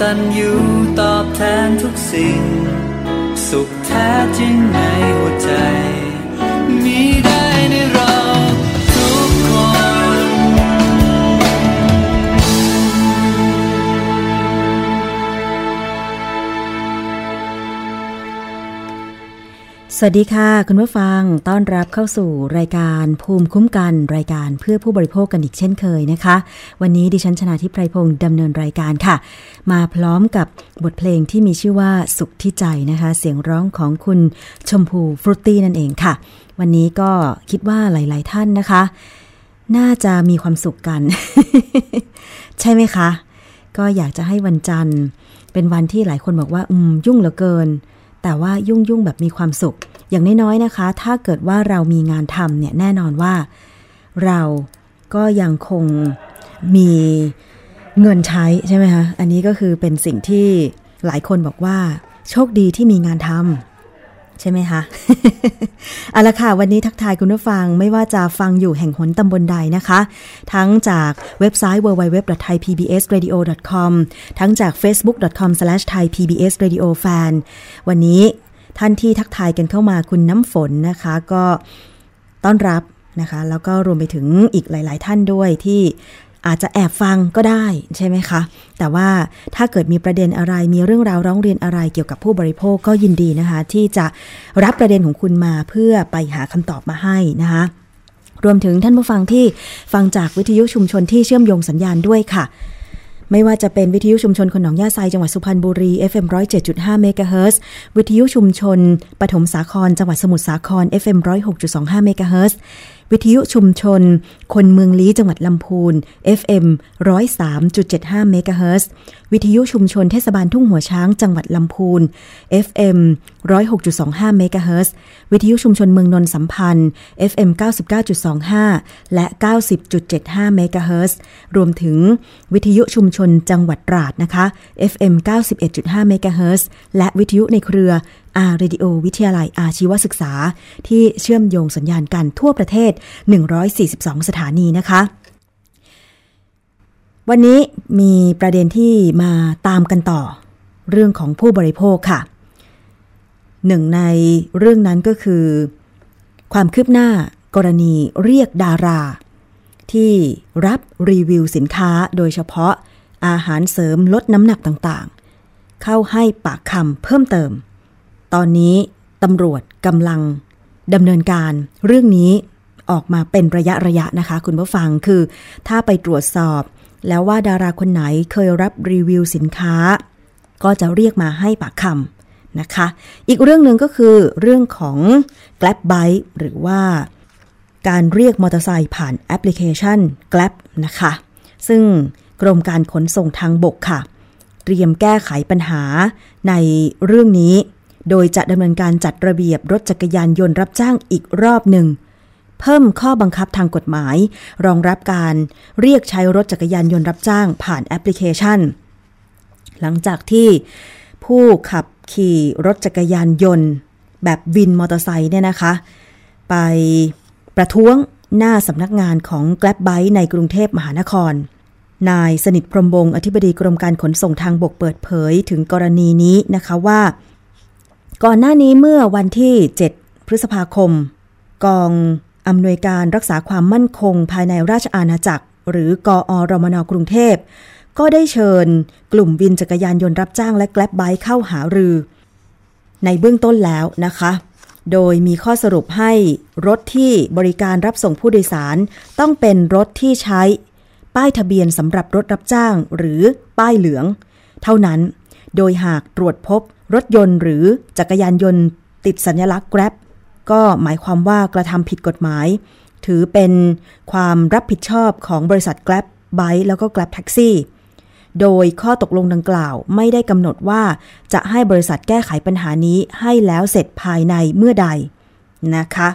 ตัญยูตอบแทนทุกสิ่ง สุขแท้จริงในหัวใจ มีได้ในร สดีค่ะ คุณผู้ฟังต้อนรับเข้าสู่รายการภูมิคุ้มกันรายการเพื่อผู้บริโภคกันอีกเช่นเคยนะคะ วันนี้ดิฉันชนะทิพไพรพงศ์ดำเนินรายการค่ะ มาพร้อมกับบทเพลงที่มีชื่อว่าสุขที่ใจนะคะ เสียงร้องของคุณชมพูฟรุตตี้นั่นเองค่ะ วันนี้ก็คิดว่าหลาย ๆ ท่านนะคะ น่าจะมีความสุขกัน ใช่ไหมคะ ก็อยากจะให้วันจันทร์ เป็นวันที่หลายคนบอกว่า อืมยุ่งเหลือเกิน แต่ว่ายุ่งยุ่งแบบมีความสุข อย่างน้อยๆนะคะ ถ้าเกิดว่าเรามีงานทำเนี่ยแน่นอนว่า เราก็ยังคงมีเงินใช้ใช่ไหมคะอันนี้ก็คือเป็นสิ่งที่หลายคนบอกว่า โชคดีที่มีงานทำ ใช่ไหมคะเอาละค่ะ วันนี้ทักทายคุณผู้ฟังไม่ว่าจะฟังอยู่แห่งหนตำบลใดนะคะ ทั้งจากเว็บไซต์ www.thaipbsradio.com ทั้งจาก facebook.com/thaipbsradiofan วันนี้ท่านที่ทักทายกันเข้ามาคุณน้ำฝนนะคะ ก็ต้อนรับนะคะ แล้วก็รวมไปถึงอีกหลาย ๆ ท่านด้วยที่อาจจะแอบฟังก็ได้ใช่ไหมคะ แต่ว่าถ้าเกิดมีประเด็นอะไรมีเรื่องราวร้องเรียนอะไรเกี่ยวกับผู้บริโภคก็ยินดีนะคะ ที่จะรับประเด็นของคุณมาเพื่อไปหาคำตอบมาให้นะคะรวมถึงท่านผู้ฟังที่ฟังจากวิทยุชุมชนที่เชื่อมโยงสัญญาณด้วยค่ะ ไม่ว่าจะเป็นวิทยุชุมชนคนหนองยาไซจังหวัดสุพรรณบุรี FM 107.5เมกะเฮิรตซ์วิทยุชุมชนปฐมสาครจังหวัดสมุทรสาคร FM 106.25เมกะเฮิรตซ์ วิทยุชุมชน คนเมืองลี้จังหวัดลำพูน FM 103.75เมกะเฮิรตซ์วิทยุชุมชนเทศบาลทุ่งหัวช้างจังหวัดลำพูน FM 106.25เมกะเฮิรตซ์วิทยุชุมชนเมืองนนสัมพันธ์ FM 99.25 และ 90.75เมกะเฮิรตซ์รวมถึงวิทยุชุมชนจังหวัดตราดนะคะ FM 91.5เมกะเฮิรตซ์และวิทยุในเครือ อาร์เรดิโอวิทยาลัยอาชีวศึกษา ที่เชื่อมโยงสัญญาณกันทั่วประเทศ 142 สถานีนะคะ วันนี้มีประเด็นที่มาตามกันต่อ เรื่องของผู้บริโภคค่ะ หนึ่งในเรื่องนั้นก็คือ ความคืบหน้ากรณีเรียกดารา ที่รับรีวิวสินค้าโดยเฉพาะอาหารเสริมลดน้ำหนักต่างๆ เข้าให้ปากคำเพิ่มเติม ตอนนี้ตำรวจกำลังดำเนินการเรื่องนี้ออกมาเป็นระยะระยะนะคะ คุณผู้ฟังคือถ้าไปตรวจสอบ แล้วว่าดาราคนไหนเคยรับรีวิวสินค้า ก็จะเรียกมาให้ปากคำนะคะ อีกเรื่องหนึ่งก็คือเรื่องของ Grab Bike หรือว่าการเรียกมอเตอร์ไซค์ผ่านแอปพลิเคชัน Grab นะคะ ซึ่งกรมการขนส่งทางบกค่ะ เตรียมแก้ไขปัญหาในเรื่องนี้ โดยจะดำเนินการจัดระเบียบรถจักรยานยนต์รับจ้างอีกรอบหนึ่ง เพิ่มข้อบังคับทางกฎหมาย รองรับการเรียกใช้รถจักรยานยนต์รับจ้างผ่านแอปพลิเคชัน หลังจากที่ผู้ขับขี่รถจักรยานยนต์ แบบวินมอเตอร์ไซค์เนี่ยนะคะ ไปประท้วงหน้าสำนักงานของ Grab b i ในกรุงเทพมหานคร นายสนิทพรมวงศ์อธิบดีกรมการขนส่งทางบกเปิดเผยถึงกรณีนี้นะคะว่า ก่อนหน้านี้เมื่อวันที่ 7 พฤษภาคม กองอำนวยการรักษาความมั่นคงภายในราชอาณาจักร หรือกอรมนกรุงเทพ ก็ได้เชิญกลุ่มวินจักรยานยนต์รับจ้างและแกล็บไบเข้าหารือ ในเบื้องต้นแล้วนะคะ โดยมีข้อสรุปให้รถที่บริการรับส่งผู้โดยสาร ต้องเป็นรถที่ใช้ ป้ายทะเบียนสำหรับรถรับจ้าง หรือป้ายเหลือง เท่านั้น โดยหากตรวจพบรถยนต์หรือจักรยานยนต์ติดสัญลักษณ์ Grab ก็หมายความว่ากระทำผิดกฎหมาย ถือเป็นความรับผิดชอบของบริษัท Grab Bike แล้วก็ Grab Taxi โดยข้อตกลงดังกล่าวไม่ได้กำหนดว่าจะให้บริษัทแก้ไขปัญหานี้ให้แล้วเสร็จภายในเมื่อใดนะคะ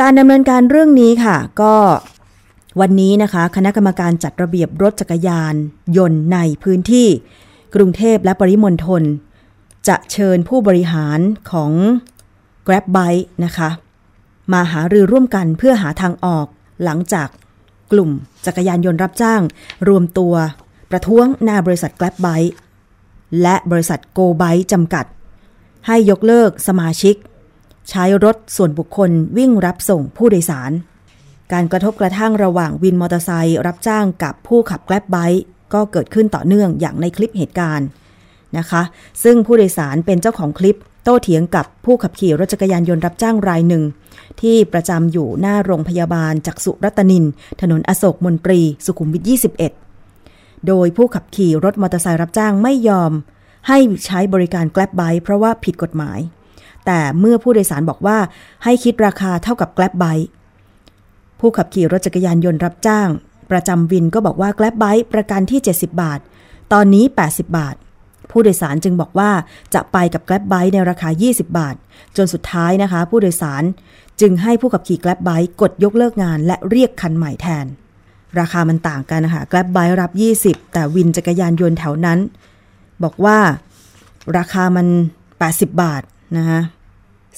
การดำเนินการเรื่องนี้ค่ะ ก็วันนี้นะคะ คณะกรรมการจัดระเบียบรถจักรยานยนต์ในพื้นที่ กรุงเทพและปริมณฑลจะเชิญผู้บริหารของ Grab Bike นะคะ มาหารือร่วมกันเพื่อหาทางออกหลังจากกลุ่มจักรยานยนต์รับจ้าง รวมตัวประท้วงหน้าบริษัท Grab Bike และบริษัท Go Bike จำกัด ให้ยกเลิกสมาชิก ใช้รถส่วนบุคคลวิ่งรับส่งผู้โดยสาร การกระทบกระทั่งระหว่างวินมอเตอร์ไซค์รับจ้างกับผู้ขับ Grab Bike ก็เกิดขึ้นต่อเนื่องอย่างในคลิปเหตุการณ์นะคะ ซึ่งผู้โดยสารเป็นเจ้าของคลิปโต้เถียงกับผู้ขับขี่รถจักรยานยนต์รับจ้างรายหนึ่ง ที่ประจำอยู่หน้าโรงพยาบาลจักษุรัตนิน ถนนอโศกมนตรี สุขุมวิท 21 โดยผู้ขับขี่รถมอเตอร์ไซค์รับจ้างไม่ยอม ให้ใช้บริการแกล็บไบเพราะว่าผิดกฎหมาย แต่เมื่อผู้โดยสารบอกว่าให้คิดราคาเท่ากับแกล็บไบผู้ขับขี่รถจักรยานยนต์รับจ้าง ประจำวินก็บอกว่าแกล็บไบประกันที่ 70 บาท ตอนนี้ 80 บาท ผู้โดยสารจึงบอกว่าจะไปกับแกล็บไบในราคา 20 บาท จนสุดท้ายนะคะ ผู้โดยสารจึงให้ผู้ขับขี่แกล็บไบกดยกเลิกงาน และเรียกคันใหม่แทน ราคามันต่างกันนะคะแกล็บไบรับ 20 แต่วินจักรยานยนต์แถวนั้น บอกว่าราคามัน 80 บาทนะคะ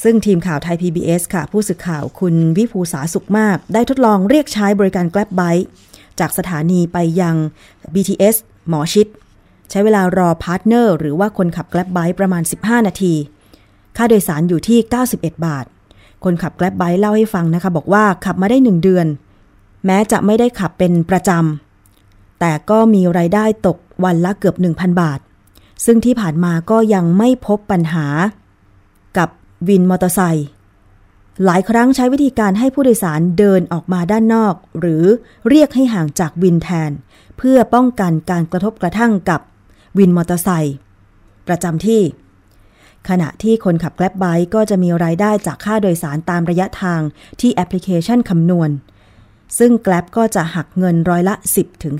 ซึ่งทีมข่าวไทย PBS ค่ะ ผู้สื่อข่าวคุณวิภูษาสุขมาก ได้ทดลองเรียกใช้บริการ Grab Bike จากสถานีไปยัง BTS หมอชิด ใช้เวลารอ partner หรือว่าคนขับ Grab Bike ประมาณ 15 นาที ค่าโดยสารอยู่ที่ 91 บาท คนขับ Grab Bike เล่าให้ฟังนะคะ บอกว่าขับมาได้หนึ่งเดือน แม้จะไม่ได้ขับเป็นประจำ แต่ก็มีรายได้ตกวันละเกือบ 1,000 บาท ซึ่งที่ผ่านมาก็ยังไม่พบปัญหากับวินมอเตอร์ไซค์ หลายครั้งใช้วิธีการให้ผู้โดยสารเดินออกมาด้านนอก หรือเรียกให้ห่างจากวินแทน เพื่อป้องกันการกระทบกระทั่งกับวินมอเตอร์ไซค์ประจำที่ ขณะที่คนขับแกล็บไบค์ก็จะมีรายได้จากค่าโดยสารตามระยะทางที่แอปพลิเคชันคำนวณ ซึ่งแกล็บก็จะหักเงินร้อยละ 10ถึง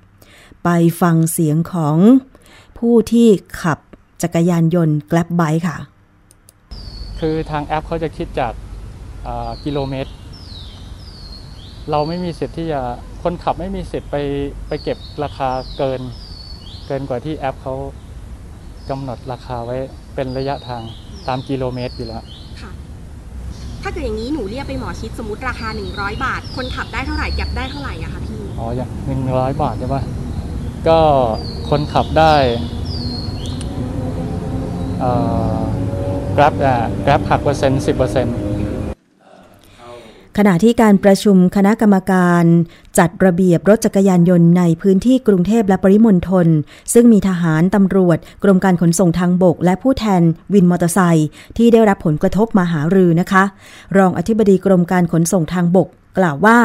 15 ไปฟังเสียงของผู้ที่ขับจักรยานยนต์แกล็บไบค์ค่ะ คือทางแอปเขาจะคิดจาก กิโลเมตร เราไม่มีสิทธิ์ที่จะคนขับไม่มีสิทธิ์ไปไปเก็บราคาเกิน เกินกว่าที่แอปเขากำหนดราคาไว้เป็นระยะทางตามกิโลเมตรอยู่แล้วค่ะ ถ้าเกิดอย่างนี้หนูเรียกไปหมอชิดสมมติราคา 100 บาท คนขับได้เท่าไหร่เก็บได้เท่าไหร่อะคะพี่อ๋ออย่างหนึ่งร้อยบาทใช่ปะก็คนขับได้เอ่อ Grab อะ Grab หักเปอร์เซ็นต์สิบเปอร์เซ็นต์ ขณะที่การประชุมคณะกรรมการจัดระเบียบรถจักรยานยนต์ในพื้นที่กรุงเทพและปริมณฑลซึ่งมีทหารตำรวจ กรมการขนส่งทางบก และผู้แทนวินมอเตอร์ไซค์ที่ได้รับผลกระทบมาหารือนะคะ รองอธิบดีกรมการขนส่งทางบกกล่าวว่า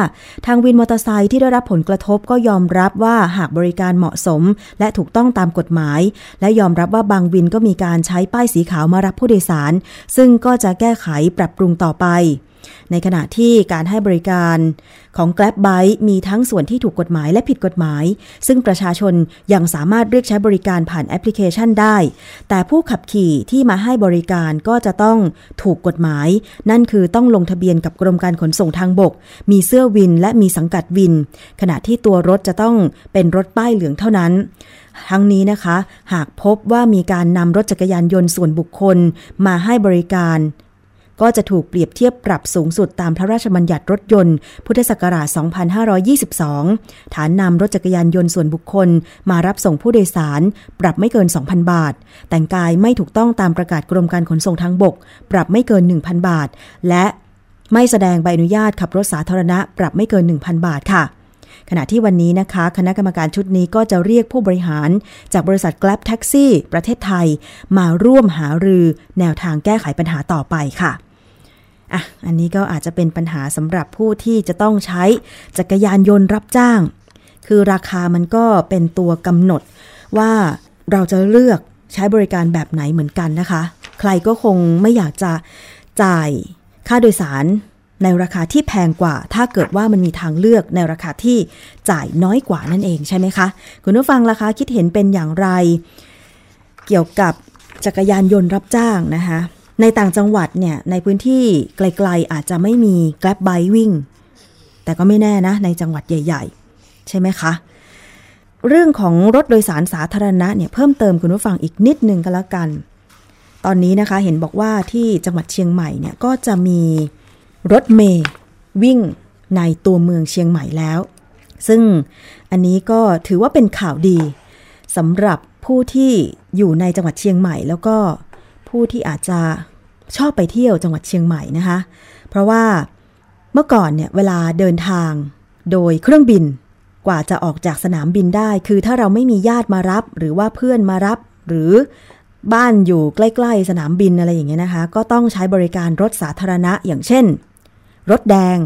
ทางวินมอเตอร์ไซค์ที่ได้รับผลกระทบก็ยอมรับว่าหากบริการเหมาะสม และถูกต้องตามกฎหมาย และยอมรับว่าบางวินก็มีการใช้ป้ายสีขาวมารับผู้โดยสาร ซึ่งก็จะแก้ไขปรับปรุงต่อไป ในขณะที่การให้บริการของ Grab Bike มีทั้งส่วนที่ถูกกฎหมายและผิดกฎหมาย ซึ่งประชาชนยังสามารถเรียกใช้บริการผ่านแอปพลิเคชันได้ แต่ผู้ขับขี่ที่มาให้บริการก็จะต้องถูกกฎหมาย นั่นคือต้องลงทะเบียนกับกรมการขนส่งทางบก มีเสื้อวินและมีสังกัดวิน ขณะที่ตัวรถจะต้องเป็นรถป้ายเหลืองเท่านั้นทั้งนี้นะคะ หากพบว่ามีการนำรถจักรยานยนต์ส่วนบุคคลมาให้บริการ ก็จะถูกเปรียบเทียบปรับสูงสุดตามพระราชบัญญัติรถยนต์ พุทธศักราช 2522 ฐานนำรถจักรยานยนต์ส่วนบุคคล มารับส่งผู้โดยสาร ปรับไม่เกิน 2,000 บาท แต่งกายไม่ถูกต้องตามประกาศกรมการขนส่งทางบก ปรับไม่เกิน 1,000 บาท และไม่แสดงใบอนุญาตขับรถสาธารณะ ปรับไม่เกิน 1,000 บาทค่ะ ขณะที่วันนี้นะคะ คณะกรรมการชุดนี้ก็จะเรียกผู้บริหาร จากบริษัท Grab Taxi ประเทศไทย มาร่วมหารือแนวทางแก้ไขปัญหาต่อไปค่ะอะ อันนี้ก็อาจจะเป็นปัญหาสำหรับผู้ที่จะต้องใช้จักรยานยนต์รับจ้าง คือราคามันก็เป็นตัวกำหนดว่าเราจะเลือกใช้บริการแบบไหนเหมือนกันนะคะ ใครก็คงไม่อยากจะจ่ายค่าโดยสาร ในราคาที่แพงกว่า ถ้าเกิดว่ามันมีทางเลือกในราคาที่จ่ายน้อยกว่านั่นเองใช่ไหมคะ คุณผู้ฟังราคาคิดเห็นเป็นอย่างไร เกี่ยวกับจักรยานยนต์รับจ้างนะคะในต่างจังหวัดเนี่ยในพื้นที่ไกลๆอาจจะไม่มี Grab Bike วิ่ง แต่ก็ไม่แน่นะ ในจังหวัดใหญ่ ๆ ใช่ไหมคะ เรื่องของรถโดยสารสาธารณะเนี่ยเพิ่มเติมคุณผู้ฟังอีกนิดนึงก็แล้วกัน ตอนนี้นะคะเห็นบอกว่าที่จังหวัดเชียงใหม่เนี่ยก็จะมี รถเมย์วิ่งในตัวเมืองเชียงใหม่แล้ว ซึ่งอันนี้ก็ถือว่าเป็นข่าวดีสำหรับผู้ที่อยู่ในจังหวัดเชียงใหม่ แล้วก็ผู้ที่อาจจะชอบไปเที่ยวจังหวัดเชียงใหม่นะคะ เพราะว่าเมื่อก่อนเนี่ยเวลาเดินทางโดยเครื่องบินกว่าจะออกจากสนามบินได้ คือถ้าเราไม่มีญาติมารับ หรือว่าเพื่อนมารับ หรือบ้านอยู่ใกล้ ๆ สนามบินอะไรอย่างเงี้ยนะคะ ก็ต้องใช้บริการรถสาธารณะอย่างเช่น รถแดง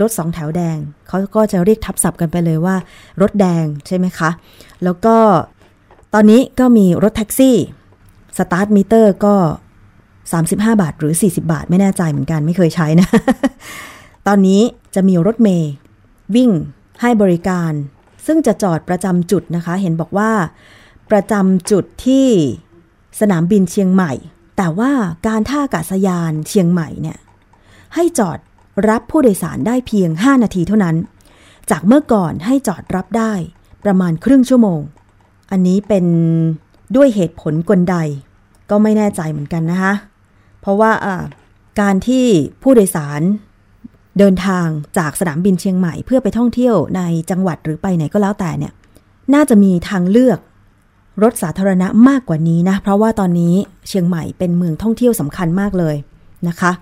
รถสองแถวแดง เขาก็จะเรียกทับศัพท์กันไปเลยว่า รถแดงใช่ไหมคะ แล้วก็ตอนนี้ก็มีรถแท็กซี่สตาร์ทมิเตอร์ก็ 35 บาทหรือ 40 บาทไม่แน่ใจเหมือนกันไม่เคยใช้นะ ตอนนี้จะมีรถเมล์วิ่งให้บริการ ซึ่งจะจอดประจำจุดนะคะ เห็นบอกว่าประจำจุดที่สนามบินเชียงใหม่ แต่ว่าการท่าอากาศยานเชียงใหม่เนี่ยให้จอด รับผู้โดยสารได้เพียง 5 นาทีเท่านั้น จากเมื่อก่อนให้จอดรับได้ประมาณครึ่งชั่วโมง อันนี้เป็นด้วยเหตุผลกลใด ก็ไม่แน่ใจเหมือนกันนะคะ เพราะว่าการที่ผู้โดยสารเดินทางจากสนามบินเชียงใหม่เพื่อไปท่องเที่ยวในจังหวัดหรือไปไหนก็แล้วแต่เนี่ย น่าจะมีทางเลือกรถสาธารณะมากกว่านี้นะ เพราะว่าตอนนี้เชียงใหม่เป็นเมืองท่องเที่ยวสำคัญมากเลยนะคะ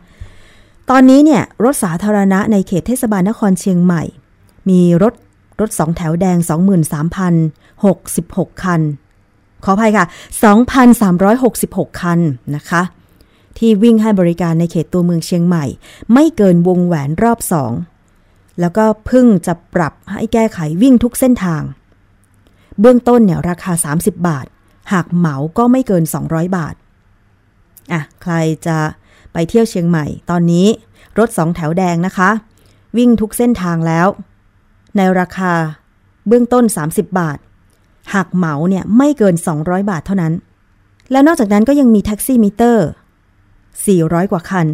ตอนนี้เนี่ยรถสาธารณะในเขตเทศบาลนครเชียงใหม่ มีรถรถสองแถวแดง 23,066 คัน ขออภัยค่ะ 2,366 คันนะคะ ที่วิ่งให้บริการในเขตตัวเมืองเชียงใหม่ ไม่เกินวงแหวนรอบสองแล้วก็เพิ่งจะปรับให้แก้ไขวิ่งทุกเส้นทาง เบื้องต้นเนี่ยราคา 30 บาท หากเหมาก็ไม่เกิน 200 บาท อะ ใครจะ ไปเที่ยวเชียงใหม่ ตอนนี้รถสองแถวแดงนะคะ วิ่งทุกเส้นทางแล้ว ในราคาเบื้องต้น 30 บาท หากเหมาเนี่ยไม่เกิน 200 บาทเท่านั้น แล้วนอกจากนั้นก็ยังมีแท็กซี่มิเตอร์ 400 กว่าคัน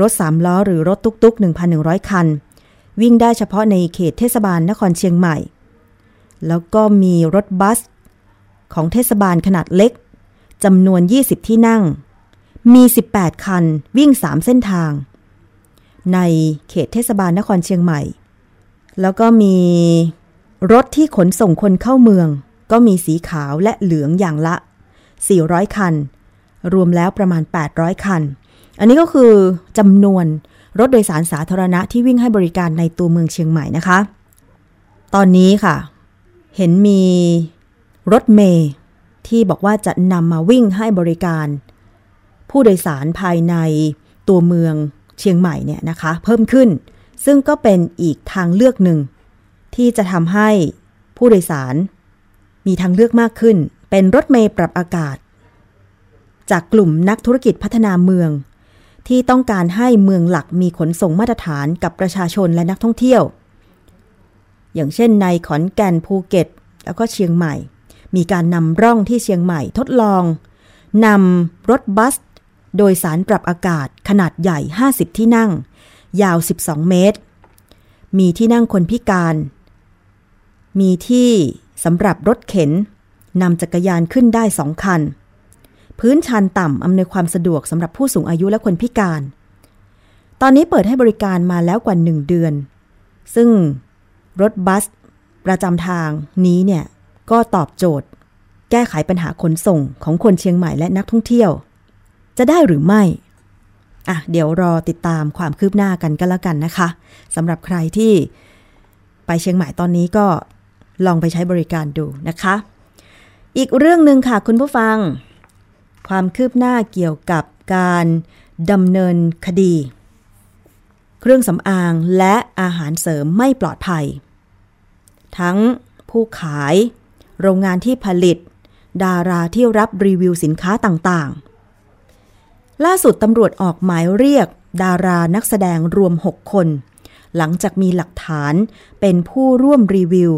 รถ 3 ล้อหรือรถตุกๆ 1,100 คัน วิ่งได้เฉพาะในเขตเทศบาลนครเชียงใหม่ แล้วก็มีรถบัส ของเทศบาลขนาดเล็กจำนวน 20 ที่นั่ง มี 18 คันวิ่ง 3 เส้นทาง ในเขตเทศบาลนครเชียงใหม่ แล้วก็มีรถที่ขนส่งคนเข้าเมือง ก็มีสีขาวและเหลืองอย่างละ 400 คัน รวมแล้วประมาณ 800 คัน อันนี้ก็คือจำนวนรถโดยสารสาธารณะที่วิ่งให้บริการในตัวเมืองเชียงใหม่นะคะ ตอนนี้ค่ะ เห็นมีรถเมย์ที่บอกว่าจะนำมาวิ่งให้บริการ ผู้โดยสารภายในตัวเมืองเชียงใหม่เนี่ยนะคะเพิ่มขึ้น ซึ่งก็เป็นอีกทางเลือกหนึ่ง ที่จะทำให้ผู้โดยสาร มีทางเลือกมากขึ้น เป็นรถเมย์ปรับอากาศ จากกลุ่มนักธุรกิจพัฒนาเมือง ที่ต้องการให้เมืองหลักมีขนส่งมาตรฐานกับประชาชนและนักท่องเที่ยว อย่างเช่นในขอนแก่นภูเก็ต แล้วก็เชียงใหม่ มีการนำร่องที่เชียงใหม่ทดลองนำรถบัส โดยสารปรับอากาศขนาดใหญ่ 50 ที่นั่ง ยาว 12 เมตร มีที่นั่งคนพิการ มีที่สำหรับรถเข็นนำจักรยานขึ้นได้สองคัน พื้นชันต่ำอำนวยความสะดวกสำหรับผู้สูงอายุและคนพิการ ตอนนี้เปิดให้บริการมาแล้วกว่าหนึ่งเดือน ซึ่งรถบัสประจำทางนี้เนี่ยก็ตอบโจทย์ แก้ไขปัญหาขนส่งของคนเชียงใหม่และนักท่องเที่ยว จะได้หรือไม่อะเดี๋ยวรอติดตามความคืบหน้ากันก็แล้วกันนะคะสำหรับใครที่ไปเชียงใหม่ตอนนี้ก็ลองไปใช้บริการดูนะคะ อีกเรื่องหนึ่งค่ะคุณผู้ฟัง ความคืบหน้าเกี่ยวกับการดำเนินคดี เครื่องสำอางและอาหารเสริมไม่ปลอดภัย ทั้งผู้ขาย โรงงานที่ผลิต ดาราที่รับรีวิวสินค้าต่างๆ ล่าสุดตำรวจออกหมายเรียก ดารานักแสดงรวม 6 คน หลังจากมีหลักฐานเป็นผู้ร่วมรีวิว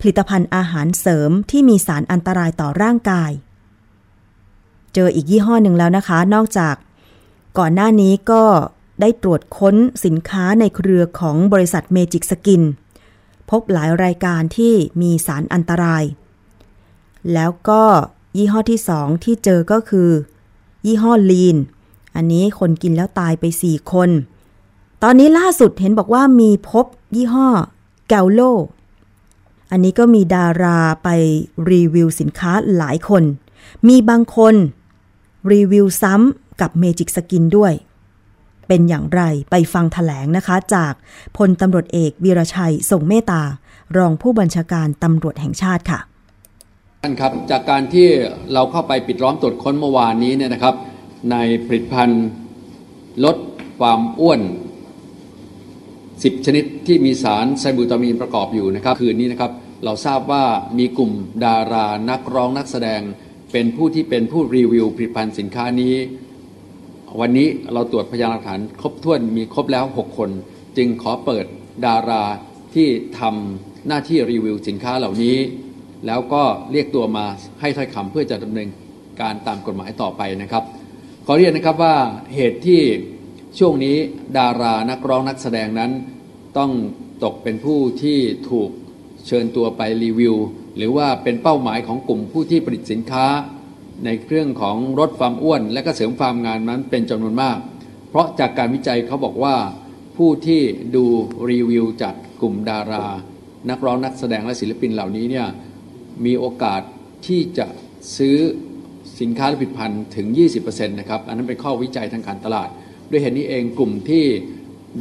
ผลิตภัณฑ์อาหารเสริมที่มีสารอันตรายต่อร่างกาย เจออีกยี่ห้อหนึ่งแล้วนะคะ นอกจาก ก่อนหน้านี้ก็ได้ตรวจค้นสินค้าในเครือของบริษัทเมจิกสกิน พบหลายรายการที่มีสารอันตราย แล้วก็ยี่ห้อที่สองที่เจอก็คือ ยี่ห้อลีน อันนี้คนกินแล้วตายไป 4 คน ตอนนี้ล่าสุดเห็นบอกว่ามีพบยี่ห้อเกโล อันนี้ก็มีดาราไปรีวิวสินค้าหลายคน มีบางคนรีวิวซ้ำกับเมจิกสกินด้วย เป็นอย่างไรไปฟังแถลงนะคะ จากพลตำรวจเอกวิระชัยทรงเมตตารองผู้บัญชาการตำรวจแห่งชาติค่ะท่านครับ จากการที่เราเข้าไปปิดล้อมตรวจค้นเมื่อวานนี้เนี่ยนะครับ ในผลิตภัณฑ์ลดความอ้วน 10 ชนิดที่มีสารไซบูทรามีนประกอบอยู่นะครับ คืนนี้นะครับเราทราบว่ามีกลุ่มดารานักร้องนักแสดงเป็นผู้ที่เป็นผู้รีวิวผลิตภัณฑ์สินค้านี้ วันนี้เราตรวจพยานหลักฐานครบถ้วนมีครบแล้ว 6 คน จึงขอเปิดดาราที่ทำหน้าที่รีวิวสินค้าเหล่านี้ แล้วก็เรียกตัวมาให้ถ้อยคำเพื่อจะดำเนินการตามกฎหมายต่อไปนะครับ ขอเรียนนะครับว่าเหตุที่ช่วงนี้ดารานักร้องนักแสดงนั้น ต้องตกเป็นผู้ที่ถูกเชิญตัวไปรีวิว หรือว่าเป็นเป้าหมายของกลุ่มผู้ที่ผลิตสินค้า ในเรื่องของลดความอ้วน และก็เสริมความงานนั้นเป็นจำนวนมาก เพราะจากการวิจัยเขาบอกว่าผู้ที่ดูรีวิวจากกลุ่มดารา นักร้องนักแสดงและศิลปินเหล่านี้เนี่ยมีโอกาสที่จะซื้อ สินค้าและผลิตภัณฑ์ถึง 20%นะครับ อันนั้นเป็นข้อวิจัยทางการตลาด ด้วยเหตุนี้เองกลุ่มที่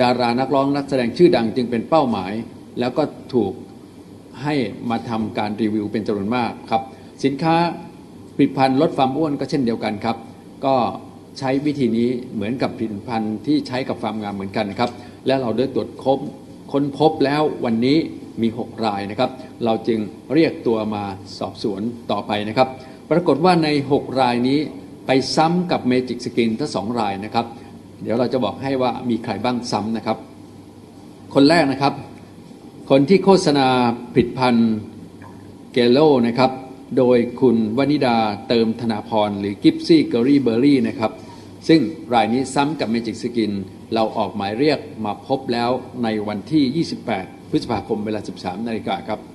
ดารานักร้องนักแสดงชื่อดังจึงเป็นเป้าหมาย แล้วก็ถูกให้มาทำการรีวิวเป็นจำนวนมากครับ สินค้าผลิตภัณฑ์ลดความอ้วนก็เช่นเดียวกันครับ ก็ใช้วิธีนี้เหมือนกับผลิตภัณฑ์ที่ใช้กับความงามเหมือนกันนะครับ และเราได้ตรวจค้นค้นพบแล้ววันนี้มี 6 รายนะครับ เราจึงเรียกตัวมาสอบสวนต่อไปนะครับ ปรากฏว่าใน 6 รายนี้ไปซ้ำกับเมจิกสกินทั้งสองรายนะครับ เดี๋ยวเราจะบอกให้ว่ามีใครบ้างซ้ำนะครับ คนแรกนะครับ คนที่โฆษณาผลิตภัณฑ์เกโลนะครับ โดยคุณวนิดาเติมธนาภรณ์ หรือกิ๊บซี่เกิร์ลลี่เบอร์รี่นะครับ ซึ่งรายนี้ซ้ำกับเมจิกสกินเราออกหมายเรียกมาพบแล้วในวันที่ 28 พฤษภาคมเวลา 13 นาฬิกาครับ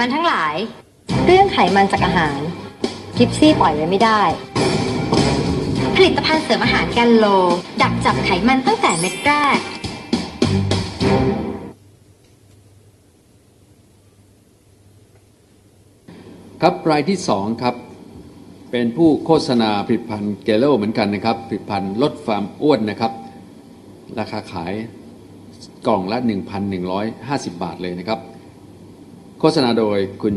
มันทั้งหลาย เรื่องไขมันจากอาหาร กิฟซี่ปล่อยไว้ไม่ได้ ผลิตภัณฑ์เสริมอาหารแกันโล ดักจับไขมันตั้งแต่เม็ดแรก ครับรายที่สองครับ เป็นผู้โฆษณาผลิตภัณฑ์เกโลเหมือนกันนะครับ ผลิตภัณฑ์ลดความอ้วนนะครับ ราคาขายกล่องละ 1,150 บาทเลยนะครับ โฆษณาโดยคุณ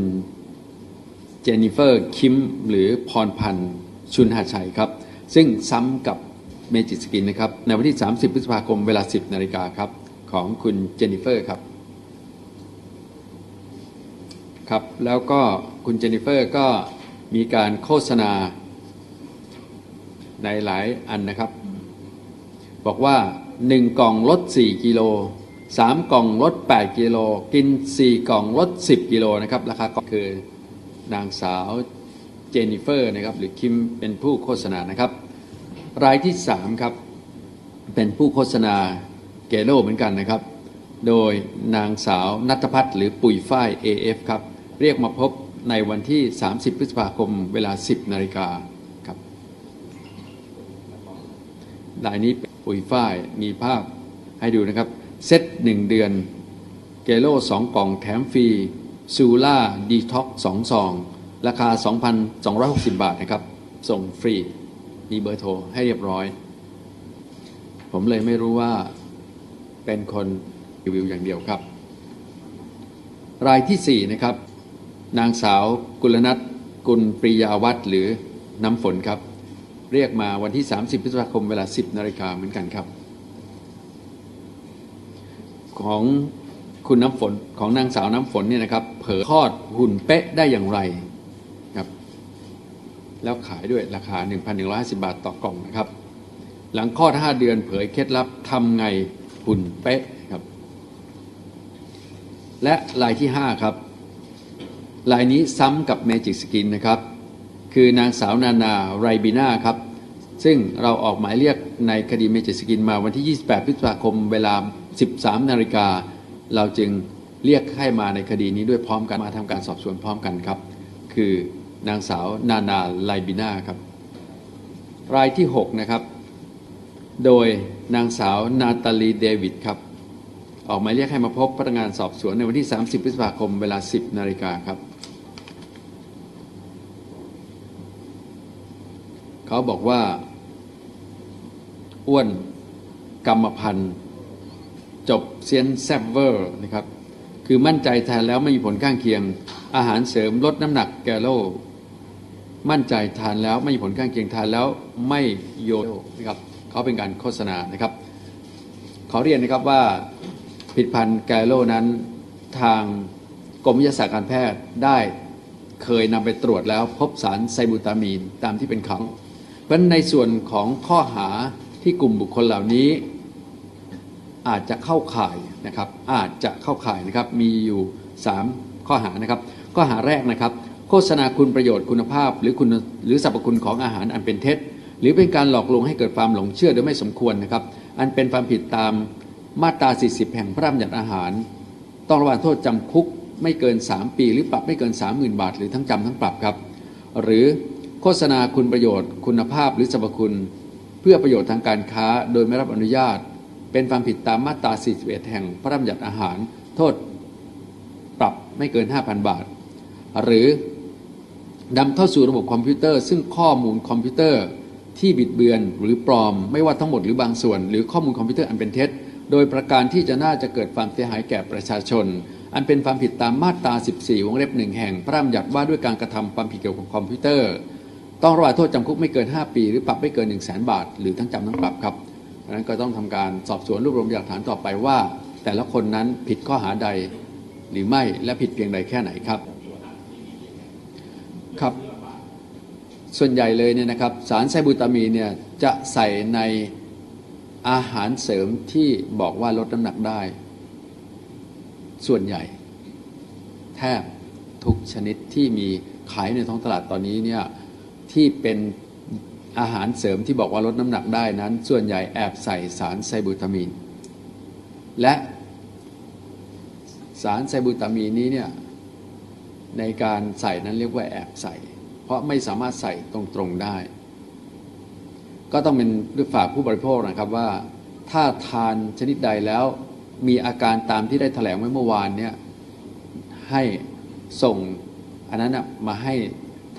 เจนนิเฟอร์คิมหรือพรพันธ์ชุนหาชัยครับ ซึ่งซ้ำกับเมจิกสกินนะครับ ในวันที่ 30 พฤษภาคมเวลา 10 นาฬิกาครับ ของคุณเจนนิเฟอร์ครับ ครับ แล้วก็คุณเจนนิเฟอร์ก็มีการโฆษณาในหลายอันนะครับ บอกว่า 1 กล่องลด 4 กิโล 3 กล่องลด 8 กิโล กิน 4 กล่องลด 10 กิโลนะครับ ราคาก็คือนางสาวเจนิเฟอร์นะครับหรือคิมเป็นผู้โฆษณานะครับ รายที่ 3 ครับ เป็นผู้โฆษณาเกโลเหมือนกันนะครับ โดยนางสาวนัทพัฒน์หรือปุ๋ยฝ้าย AF ครับ เรียกมาพบในวันที่ 30 พฤษภาคมเวลา 10 นาฬิกาครับรายนี้ปุ๋ยฝ้ายมีภาพให้ดูนะครับ เซต1เดือน เกโล2กล่องแถมฟรีซูล่าดีท็อก2ซอง ราคา 2,260 บาทนะครับ ส่งฟรี มีเบอร์โทรให้เรียบร้อย ผมเลยไม่รู้ว่าเป็นคนรีวิวอย่างเดียวครับ รายที่ 4 นะครับ นางสาวกุลนัทกุลปริยาวัฒน์หรือน้ำฝนครับ เรียกมาวันที่ 30 พฤษภาคมเวลา 10นาฬิกาเหมือนกันครับ ของคุณน้ำฝนของนางสาวน้ำฝนเนี่ยนะครับ เผยทอดหุ่นเป๊ะได้อย่างไรครับ แล้วขายด้วยราคา 1,150 บาทต่อกล่องนะครับ หลังคลอด 5 เดือนเผยเคล็ดลับทำไงหุ่นเป๊ะครับ และรายที่ 5 ครับ รายนี้ซ้ำกับเมจิกสกินนะครับ คือนางสาวนานาไรบีนาครับซึ่งเราออกหมายเรียกในคดีเมจิกสกินมาวันที่ 28 พฤษภาคมเวลา 13 นาฬิกา เราจึงเรียกให้มาในคดีนี้ด้วยพร้อมกันมาทำการสอบสวนพร้อมกันครับ คือนางสาวนานาไรบีนาครับ รายที่ 6 นะครับ โดยนางสาวนาตาลีเดวิดครับ ออกหมายเรียกให้มาพบพนักงานสอบสวนในวันที่ 30 พฤษภาคมเวลา 10 นาฬิกาครับ เขาบอกว่า อ้วนกรรมพันธ์ จบเซียนแซบเวอร์นะครับ คือมั่นใจทานแล้วไม่มีผลข้างเคียง อาหารเสริมลดน้ำหนักแกโลมั่นใจทานแล้วไม่มีผลข้างเคียงทานแล้วไม่โยนนะครับเขาเป็นการโฆษณานะครับ ขอเรียนนะครับว่าผลิตภัณฑ์แกโลนั้นทางกรมวิทยาศาสตร์การแพทย์ได้เคยนำไปตรวจแล้วพบสารไซบูตามีนตามที่เป็นขังเพราะฉะนั้นในส่วนของข้อหาที่กลุ่มบุคคลเหล่านี้ อาจจะเข้าข่ายนะครับอาจจะเข้าข่ายนะครับมีอยู่ 3 ข้อหานะครับข้อหาแรกนะครับ โฆษณาคุณประโยชน์คุณภาพ หรือคุณหรือสรรพคุณของอาหารอันเป็นเท็จ หรือเป็นการหลอกลวงให้เกิดความหลงเชื่อโดยไม่สมควรนะครับอันเป็นความผิดตามมาตรา 40 แห่งพระราชบัญญัติอาหาร ต้องระวังโทษจำคุกไม่เกิน 3 ปี หรือปรับไม่เกิน 30,000 บาท หรือทั้งจำทั้งปรับครับ หรือโฆฆษณาคุณประโยชน์ คุณภาพหรือสรรพคุณ เพื่อประโยชน์ทางการค้าโดยไม่รับอนุญาต เป็นความผิดตามมาตรา 41 แห่งพระราชบัญญัติอาหาร โทษปรับไม่เกิน 5,000 บาท หรือนำเข้าสู่ระบบคอมพิวเตอร์ ซึ่งข้อมูลคอมพิวเตอร์ที่บิดเบือนหรือปลอม ไม่ว่าทั้งหมดหรือบางส่วน หรือข้อมูลคอมพิวเตอร์อันเป็นเท็จ โดยประการที่จะน่าจะเกิดความเสียหายแก่ประชาชน อันเป็นความผิดตามมาตรา 14 วงเล็บหนึ่งแห่งพระราชบัญญัติว่าด้วยการกระทำความผิดเกี่ยวกับคอมพิวเตอร์ ต้องระวางโทษจำคุกไม่เกิน 5 ปี หรือปรับไม่เกิน 100,000 บาท หรือทั้งจำทั้งปรับครับ นั้นก็ต้องทำการสอบสวนรวบรวมหลักฐานต่อไปว่า แต่ละคนนั้นผิดข้อหาใดหรือไม่และผิดเพียงใดแค่ไหนครับครับ ส่วนใหญ่เลยเนี่ยนะครับสารไซบูตามีนเนี่ยจะใส่ในอาหารเสริมที่บอกว่าลดน้ำหนักได้ ส่วนใหญ่ แทบทุกชนิดที่มีขายในท้องตลาดตอนนี้เนี่ยที่เป็น อาหารเสริมที่บอกว่าลดน้ำหนักได้นั้น ส่วนใหญ่แอบใส่สารไซบูตามีน และสารไซบูตามีนนี้เนี่ยในการใส่นั้นเรียกว่าแอบใส่ เพราะไม่สามารถใส่ตรงๆได้ ก็ต้องเป็นด้วยฝากผู้บริโภคนะครับว่า ถ้าทานชนิดใดแล้วมีอาการตามที่ได้แถลงไว้เมื่อวานเนี่ยให้ส่งอันนั้นนะมาให้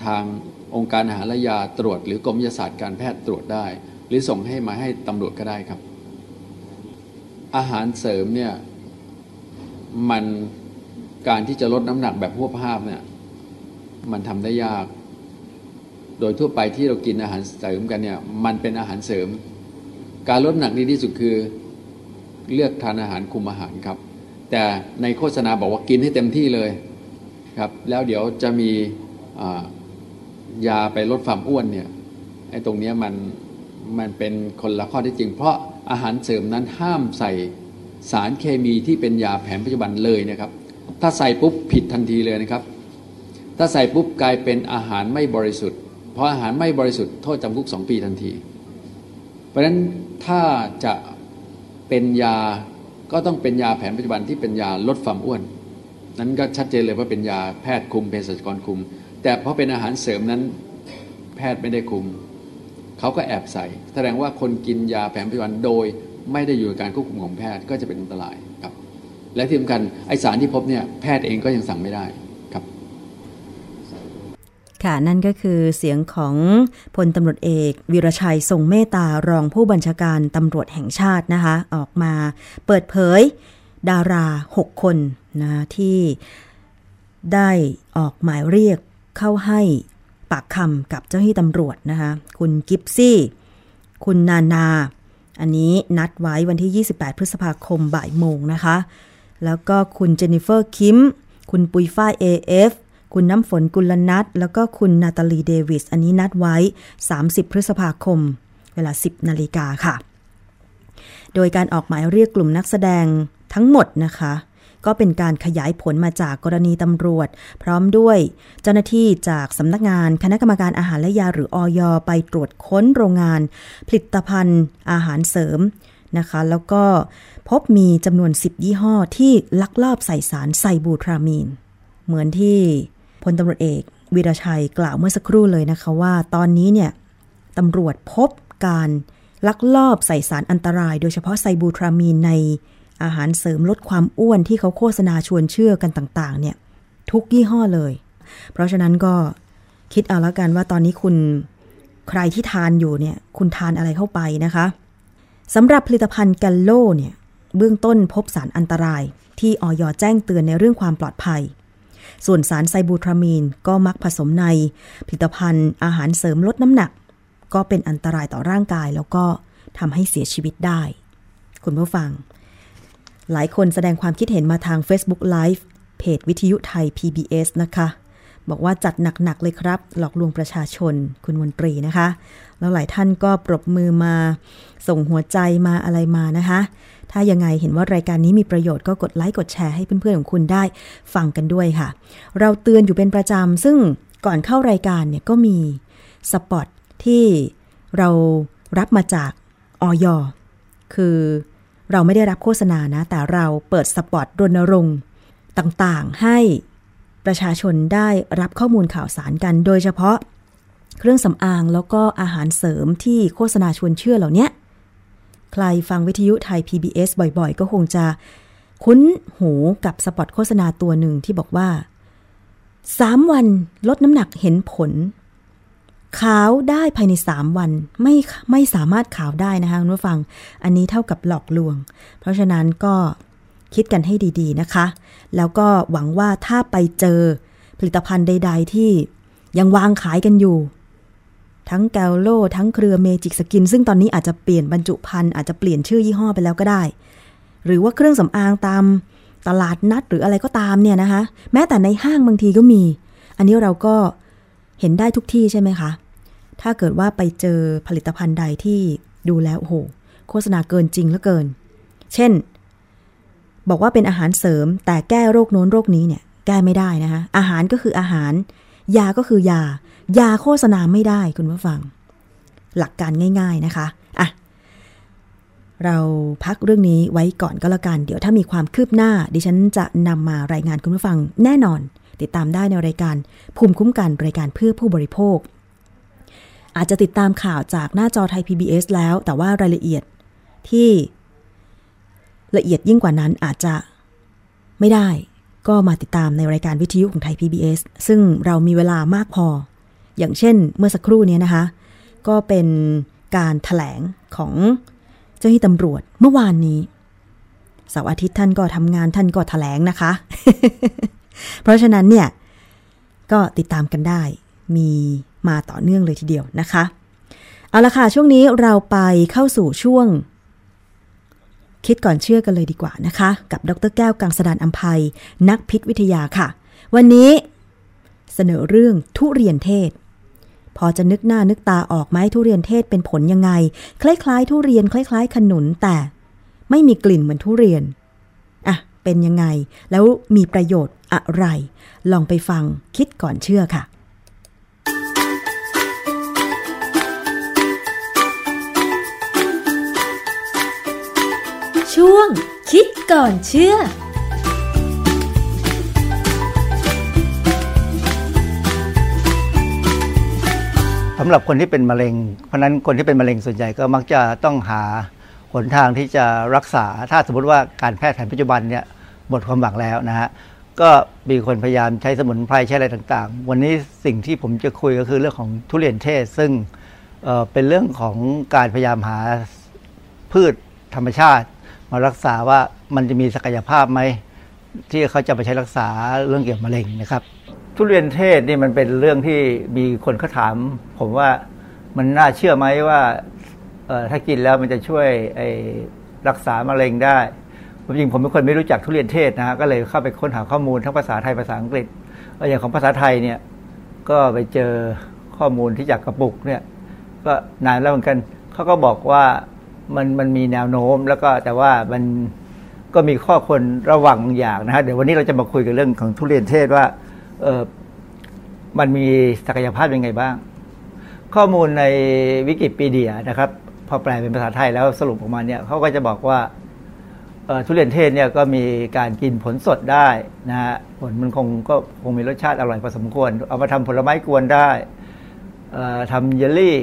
ทาง องค์การอาหารและยาตรวจ หรือกรมวิทยาศาสตร์การแพทย์ตรวจได้ หรือส่งให้มาให้ตำรวจก็ได้ครับ อาหารเสริมเนี่ยมันการที่จะลดน้ำหนักแบบพวภาพเนี่ยมันทำได้ยาก โดยทั่วไปที่เรากินอาหารเสริมกันเนี่ยมันเป็นอาหารเสริม การลดหนักดีที่สุดคือเลือกทานอาหารคุมอาหารครับ แต่ในโฆษณาบอกว่ากินให้เต็มที่เลยครับ แล้วเดี๋ยวจะมี ยาไปลดความอ้วนเนี่ยไอ้ตรงนี้มันมันเป็นคนละข้อที่จริง เพราะอาหารเสริมนั้นห้ามใส่สารเคมีที่เป็นยาแผนปัจจุบันเลยนะครับ ถ้าใส่ปุ๊บผิดทันทีเลยนะครับ ถ้าใส่ปุ๊บกลายเป็นอาหารไม่บริสุทธิ์ เพราะอาหารไม่บริสุทธิ์โทษจำคุกสองปีทันที เพราะฉะนั้นถ้าจะเป็นยาก็ต้องเป็นยาแผนปัจจุบันที่เป็นยาลดความอ้วน นั้นก็ชัดเจนเลยว่าเป็นยาแพทย์คุมเภสัชกรคุม แต่เพราะเป็นอาหารเสริมนั้น แพทย์ไม่ได้คุม เขาก็แอบใส่ แสดงว่าคนกินยาแผนปัจจุบันโดยไม่ได้อยู่ในการควบคุมของแพทย์ก็จะเป็นอันตรายครับ และที่สำคัญไอสารที่พบเนี่ยแพทย์เองก็ยังสั่งไม่ได้ครับ ค่ะนั่นก็คือเสียงของพลตำรวจเอกวีรชัยทรงเมตตารองผู้บัญชาการตำรวจแห่งชาตินะคะ ออกมาเปิดเผยดารา 6 คนนะที่ได้ออกหมายเรียก เข้าให้ปากคำกับเจ้าหน้าที่ตำรวจนะคะ คุณกิฟซี่ คุณนานา อันนี้นัดไว้วันที่ 28 พฤษภาคมบ่ายโมงนะคะ แล้วก็คุณเจนนิเฟอร์คิม คุณปุยฝ้ายเอฟคุณน้ำฝนกุลนัทแล้วก็คุณนาตาลีเดวิส อันนี้นัดไว้ 30 พฤษภาคม เวลา 10 นาฬิกาค่ะ โดยการออกหมายเรียกกลุ่มนักแสดงทั้งหมดนะคะ ก็เป็นการขยายผลมาจากกรณีตำรวจ พร้อมด้วย เจ้าหน้าที่จากสำนักงานคณะกรรมการอาหารและยาหรืออยไปตรวจค้นโรงงาน ผลิตภัณฑ์ อาหารเสริมนะคะ แล้วก็พบมีจำนวน 10 ยี่ห้อที่ลักลอบใส่สารไซบูทรามีน เหมือนที่พลตำรวจเอกวีรชัยกล่าวเมื่อสักครู่เลยนะคะว่า ตอนนี้เนี่ยตำรวจพบการลักลอบใส่สารอันตราย โดยเฉพาะไซบูทรามีนใน อาหารเสริมลดความอ้วนที่เขาโฆษณาชวนเชื่อกันต่าง ๆ เนี่ย ทุกยี่ห้อเลย เพราะฉะนั้นก็คิดเอาแล้วกันว่าตอนนี้คุณใครที่ทานอยู่เนี่ย คุณทานอะไรเข้าไปนะคะสำหรับผลิตภัณฑ์แกลโลเนี่ย เบื้องต้นพบสารอันตรายที่ออยแจ้งเตือนในเรื่องความปลอดภัย ส่วนสารไซบูทรามีนก็มักผสมในผลิตภัณฑ์อาหารเสริมลดน้ำหนัก ก็เป็นอันตรายต่อร่างกายแล้วก็ทำให้เสียชีวิตได้ คุณผู้ฟัง หลายคนแสดงความคิดเห็นมาทาง Facebook Live เพจวิทยุไทย PBS นะคะ บอกว่าจัดหนัก ๆ เลยครับ หลอกลวงประชาชนคุณมนตรีนะคะ แล้วหลายท่านก็ปรบมือมา ส่งหัวใจมาอะไรมานะคะ ถ้ายังไงเห็นว่ารายการนี้มีประโยชน์ก็กดไลค์กดแชร์ให้เพื่อน ๆ ของคุณได้ฟังกันด้วยค่ะ เราเตือนอยู่เป็นประจำซึ่งก่อนเข้ารายการเนี่ยก็มีสปอตที่เรารับมาจากออยคือ เราไม่ได้รับโฆษณานะ แต่เราเปิดสปอตรณรงค์ต่างๆ ให้ประชาชนได้รับข้อมูลข่าวสารกัน โดยเฉพาะเครื่องสำอางแล้วก็อาหารเสริมที่โฆษณาชวนเชื่อเหล่านี้ใครฟังวิทยุไทย PBS บ่อยๆ ก็คงจะคุ้นหูกับสปอตโฆษณาตัวหนึ่งที่บอกว่า 3 วันลดน้ำหนักเห็นผล ขาวได้ภายใน 3 วันไม่ไม่สามารถขาวได้นะคะคุณผู้ฟัง อันนี้เท่ากับหลอกลวง เพราะฉะนั้นก็คิดกันให้ดีๆนะคะ แล้วก็หวังว่าถ้าไปเจอผลิตภัณฑ์ใด ๆ ที่ยังวางขายกันอยู่ ทั้งแกลโล ทั้งเครือ Magic Skin ซึ่งตอนนี้อาจจะเปลี่ยนบรรจุภัณฑ์อาจจะเปลี่ยนชื่อยี่ห้อไปแล้วก็ได้ หรือว่าเครื่องสำอางตามตลาดนัดหรืออะไรก็ตามเนี่ยนะคะ แม้แต่ในห้างบางทีก็มี อันนี้เราก็ เห็นได้ทุกที่ใช่ไหมคะ ถ้าเกิดว่าไปเจอผลิตภัณฑ์ใดที่ดูแล้วโอ้โหโฆษณาเกินจริงเหลือเกิน เช่น บอกว่าเป็นอาหารเสริมแต่แก้โรคโน้นโรคนี้เนี่ยแก้ไม่ได้นะคะอาหารก็คืออาหาร ยาก็คือยา ยาโฆษณาไม่ได้คุณผู้ฟัง หลักการง่าย ๆนะคะอะเราพักเรื่องนี้ไว้ก่อนก็แล้วกัน เดี๋ยวถ้ามีความคืบหน้า ดิฉันจะนำมารายงานคุณผู้ฟังแน่นอน ติดตามได้ในรายการภูมิคุ้มกันรายการเพื่อผู้บริโภค อาจจะติดตามข่าวจากหน้าจอไทย PBS แล้ว แต่ว่ารายละเอียดที่ละเอียดยิ่งกว่านั้นอาจจะไม่ได้ ก็มาติดตามในรายการวิทยุของไทย PBS ซึ่งเรามีเวลามากพอ อย่างเช่นเมื่อสักครู่นี้นะคะ ก็เป็นการถแถลงของเจ้าหน้าที่ตำรวจเมื่อวานนี้เสาร์อาทิตย์ท่านก็ทำงานท่านก็ถแถลงนะคะ เพราะฉะนั้นเนี่ยก็ติดตามกันได้มีมาต่อเนื่องเลยทีเดียวนะคะ เอาละค่ะ ช่วงนี้เราไปเข้าสู่ช่วง คิดก่อนเชื่อกันเลยดีกว่านะคะ กับดรแก้วกังสดานอัมภัยนักพิษวิทยาค่ะ วันนี้เสนอเรื่องทุเรียนเทศ พอจะนึกหน้านึกตาออกไหมทุเรียนเทศเป็นผลยังไง คล้ายๆ ทุเรียนคล้าย ๆ ขนุนแต่ไม่มีกลิ่นเหมือนทุเรียนอะเป็นยังไง แล้วมีประโยชน์ อะไร ลองไปฟังคิดก่อนเชื่อค่ะช่วงคิดก่อนเชื่อ สำหรับคนที่เป็นมะเร็ง เพราะนั้นคนที่เป็นมะเร็งส่วนใหญ่ก็มักจะต้องหาหนทางที่จะรักษา ถ้าสมมติว่าการแพทย์แผนปัจจุบันเนี่ยหมดความหวังแล้วนะฮะ ก็มีคนพยายามใช้สมุนไพรใช้อะไรต่างๆ วันนี้สิ่งที่ผมจะคุยก็คือเรื่องของทุเรียนเทศ ซึ่งเเป็นเรื่องของการพยายามหาพืชธรรมชาติ มารักษาว่ามันจะมีศักยภาพไหมที่เขาจะไปใช้รักษาเรื่องเกี่ยวกับมะเร็งนะครับ ทุเรียนเทศนี่มันเป็นเรื่องที่มีคนเขาถาม ผมว่ามันน่าเชื่อไหมว่าถ้ากินแล้วมันจะช่วยรักษามะเร็งได้ ผมจริงผมเป็นคนไม่รู้จักทุเรียนเทศนะฮะก็เลยเข้าไปค้นหาข้อมูลทั้งภาษาไทยภาษาอังกฤษอย่างของภาษาไทยเนี่ย ก็ไปเจอข้อมูลที่จากกระปุกเนี่ย ก็นานแล้วเหมือนกันเขาก็บอกว่ามันมันมีแนวโน้มแล้วก็แต่ว่ามันก็มีข้อควรระวังอย่างนะฮะเดี๋ยววันนี้เราจะมาคุยกันเรื่องของทุเรียนเทศว่าเออมันมีศักยภาพยังไงบ้าง ข้อมูลในวิกิพีเดียนะครับ พอแปลเป็นภาษาไทยแล้วสรุปออกมาเนี่ยเขาก็จะบอกว่า ทุเรียนเทศเนี่ยก็มีการกินผลสดได้นะฮะผลมันคงก็คงมีรสชาติอร่อยพอสมควร เอามาทำผลไม้กวนได้ทำเยลลี่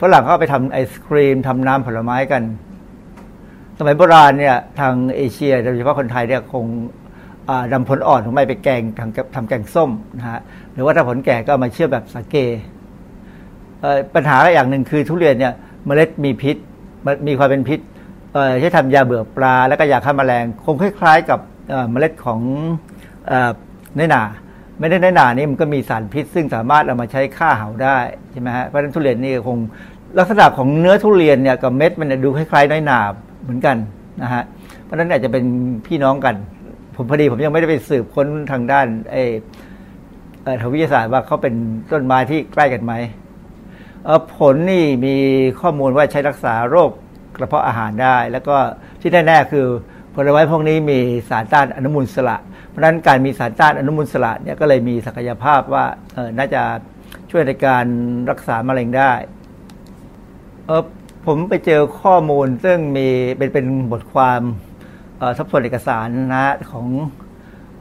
ฝรั่งเขาเอาไปทำไอศครีมทำน้ำผลไม้กัน สมัยโบราณเนี่ยทางเอเชียโดยเฉพาะคนไทยเนี่ยคงอ่านำผลอ่อนของมันไปแกงทำทำแกงส้มนะฮะหรือว่าถ้าผลแก่ก็มาเชื่อแบบสาเกปัญหาอย่างหนึ่งคือทุเรียนเนี่ยเมล็ดมีพิษมีความเป็นพิษ ใช้ทำยาเบื่อปลา แล้วก็ยาฆ่าแมลง คงคล้าย ๆ กับเมล็ดของเอ่อน้อยหนาไม่ได้น้อยหนานี่มันก็มีสารพิษ ซึ่งสามารถเอามาใช้ฆ่าเหาได้ใช่ไหมฮะเพราะฉะนั้นทุเรียนนี่คงลักษณะของเนื้อทุเรียนเนี่ยกับเม็ดมันเนี่ยดูคล้ายๆน้อยหนาเหมือนกันนะฮะเพราะฉะนั้นอาจจะเป็นพี่น้องกัน ผมพอดีผมยังไม่ได้ไปสืบค้นทางด้านไอ้เออทางวิทยาศาสตร์ว่าเขาเป็นต้นไม้ที่ใกล้กันไหมผลนี่มีข้อมูลว่าใช้รักษาโรค ระเพาะอาหารได้ แล้วก็ที่แน่ๆคือผลไม้พวกนี้มีสารต้านอนุมูลอิสระ เพราะฉะนั้นการมีสารต้านอนุมูลอิสระเนี่ยก็เลยมีศักยภาพว่าเออน่าจะช่วยในการรักษามะเร็งได้เออผมไปเจอข้อมูลซึ่งมีเป็นเป็นบทความเอ่อทบทวนเอกสารนะของ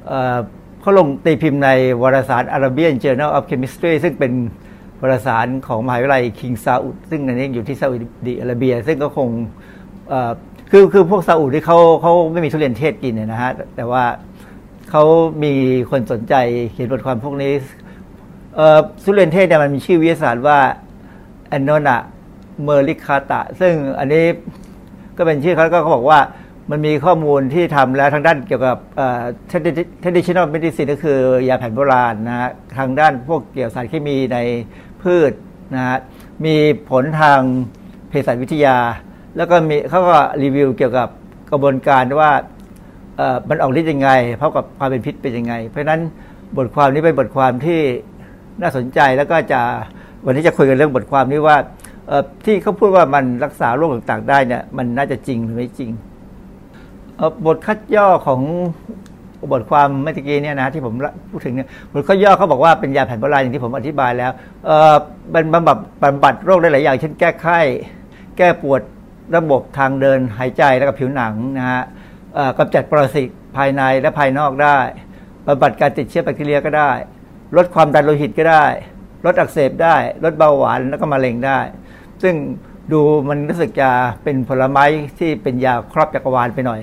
เอ่อเขาลงตีพิมพ์ในวารสาร Arabian Journal of Chemistry ซึ่งเป็น วารสารของมหาวิทยาลัยคิงซาอุดซึ่งอันนี้อยู่ที่ซาอุดิอาระเบีย ซึ่งก็คงคือคือพวกซาอุดที่เขาเขาไม่มีทุเรียนเทศกินเนี่ยนะฮะแต่ว่าเขามีคนสนใจเขียนบทความพวกนี้ทุเรียนเทศเนี่ยมันมีชื่อวิทยาศาสตร์ว่า Annona muricata ซึ่งอันนี้ก็เป็นชื่อเขาก็เขาบอกว่ามันมีข้อมูลที่ทำแล้วทางด้านเกี่ยวกับ traditional medicine ก็คือยาแผนโบราณนะฮะทางด้านพวกเกี่ยวสารเคมีใน พืชนะฮะมีผลทางเภสัชวิทยา แล้วก็มีเขาก็รีวิวเกี่ยวกับกระบวนการว่ามันออกฤทธิ์ยังไงเท่ากับความเป็นพิษเป็นยังไง เพราะฉะนั้นบทความนี้เป็นบทความที่น่าสนใจแล้วก็จะวันนี้จะคุยกันเรื่องบทความนี้ว่าที่เขาพูดว่ามันรักษาโรคต่างๆ ได้เนี่ยมันน่าจะจริงหรือไม่จริงบทคัดย่อของ บทความเมื่อกี้เนี่ยนะที่ผมพูดถึงเนี่ยบทคัดย่อเขาบอกว่าเป็นยาแผนโบราณอย่างที่ผมอธิบายแล้วเป็นบำบัดบำบัดโรคได้หลายอย่าง เช่นแก้ไข้แก้ปวดระบบทางเดินหายใจแล้วก็ผิวหนังนะฮะกำจัดปรสิตภายในและภายนอกได้บำบัดการติดเชื้อแบคทีเรียก็ได้ ลดความดันโลหิตก็ได้ ลดอักเสบได้ ลดเบาหวานแล้วก็มะเร็งได้ ซึ่งดูมันรู้สึกจะเป็นผลไม้ที่เป็นยาครอบจักรวาลไปหน่อย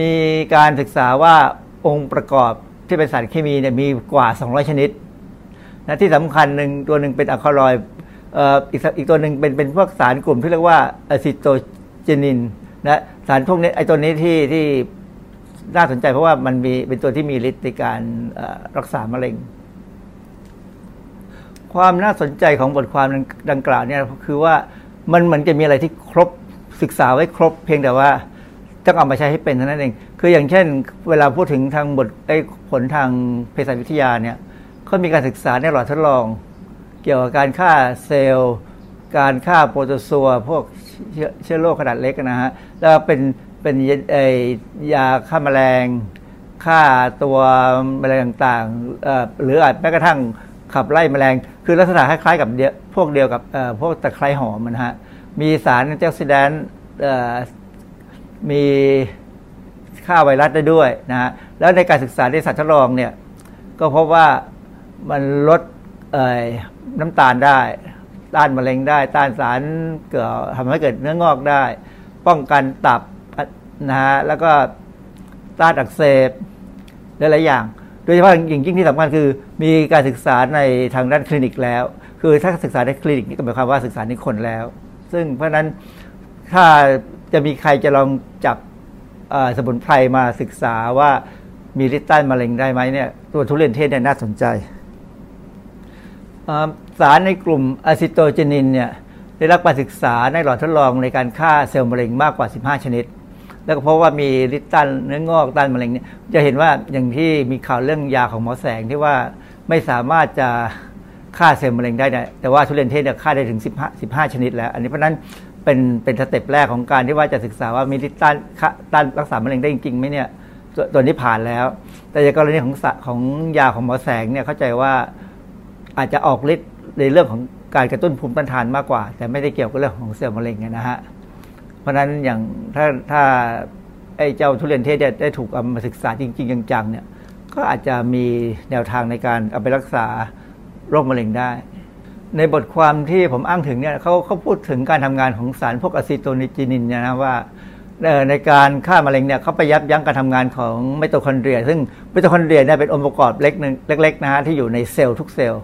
มีการศึกษาว่าองค์ประกอบที่เป็นสารเคมีเนี่ยมีกว่า 200 ชนิดนะที่สำคัญหนึ่งตัวหนึ่งเป็นอะคาลอยอีกอีกตัวหนึ่งเป็นเป็นพวกสารกลุ่มที่เรียกว่าอะซิโตเจนินนะสารพวกนี้ไอตัวนี้ที่ที่น่าสนใจเพราะว่ามันมีเป็นตัวที่มีฤทธิ์ในการรักษามะเร็ง ความน่าสนใจของบทความดังกล่าวเนี่ยคือว่ามันเหมือนจะมีอะไรที่ครบศึกษาไว้ครบ เพียงแต่ว่า ต้องเอามาใช้ให้เป็นเท่านั้นเอง คืออย่างเช่น เวลาพูดถึงทางบทผลทางเภสัชวิทยาเนี่ยเขามีการศึกษาในหลอดทดลอง เกี่ยวกับการฆ่าเซลล์ การฆ่าโปรโตซัวพวกเชื้อโรคขนาดเล็กนะฮะ แล้วเป็นเป็นยาฆ่าแมลงฆ่าตัวแมลงต่างๆหรืออาจแม้กระทั่งขับไล่แมลง คือลักษณะคล้ายๆกับพวกเดียวกับพวกตะไคร้หอมนะฮะมีสารแอนตี้ออกซิแดนต์ มีฆ่าไวรัสได้ด้วยนะฮะแล้วในการศึกษาในสัตว์ทดลองเนี่ยก็พบว่ามันลดน้ำตาลได้ ต้านมะเร็งได้ ต้านสารเกิดทำให้เกิดเนื้องอกได้ ป้องกันตับนะฮะแล้วก็ต้านอักเสบหลายๆอย่าง โดยเฉพาะอย่างยิ่งที่สำคัญคือ มีการศึกษาในทางด้านคลินิกแล้ว คือถ้าศึกษาในคลินิกนี่ก็หมายความว่าศึกษาในคนแล้ว ซึ่งเพราะฉะนั้นถ้า จะมีใครจะลองจับสมุนไพรมาศึกษาว่ามีฤทธิ์ต้านมะเร็งได้ไหมเนี่ยตัวทุเรียนเทศเนี่ยน่าสนใจ สารในกลุ่มอะซิโตเจนินเนี่ยได้รับการศึกษาในหลอดทดลองในการฆ่าเซลล์มะเร็งมากกว่า 15 ชนิด แล้วก็เพราะว่ามีฤทธิ์ต้านเนื้องอกต้านมะเร็งเนี่ยจะเห็นว่าอย่างที่มีข่าวเรื่องยาของหมอแสงที่ว่าไม่สามารถจะฆ่าเซลล์มะเร็งได้ แต่ว่าทุเรียนเทศเนี่ยฆ่าได้ถึง 15 15 ชนิดแล้ว อันนี้เพราะนั้น เป็นเป็นสเต็ปแรกของการที่ว่าจะศึกษาว่ามีฤทธิ์ต้านต้านรักษามะเร็งได้จริงๆไหมเนี่ยตัวนี้ผ่านแล้ว แต่ในกรณีของของยาของหมอแสงเนี่ยเข้าใจว่าอาจจะออกฤทธิ์ในเรื่องของการกระตุ้นภูมิต้านทานมากกว่า แต่ไม่ได้เกี่ยวกับเรื่องของเซลล์มะเร็งนะฮะเพราะฉะนั้นอย่างถ้าถ้าไอ้เจ้าทุเรียนเทศได้ถูกเอามาศึกษาจริง ๆ จังๆเนี่ยก็อาจจะมีแนวทางในการเอาไปรักษาโรคมะเร็งได้ ในบทความที่ผมอ้างถึงเนี่ยเขาเขาพูดถึงการทำงานของสารพวก acetogenin นะว่าในการฆ่ามะเร็งเนี่ยเขาไปยับยั้งการทำงานของไมโตคอนเดรีย ซึ่งไมโตคอนเดรียเนี่ยเป็นองค์ประกอบเล็กนึงเล็กๆนะฮะที่อยู่ในเซลล์ทุกเซลล์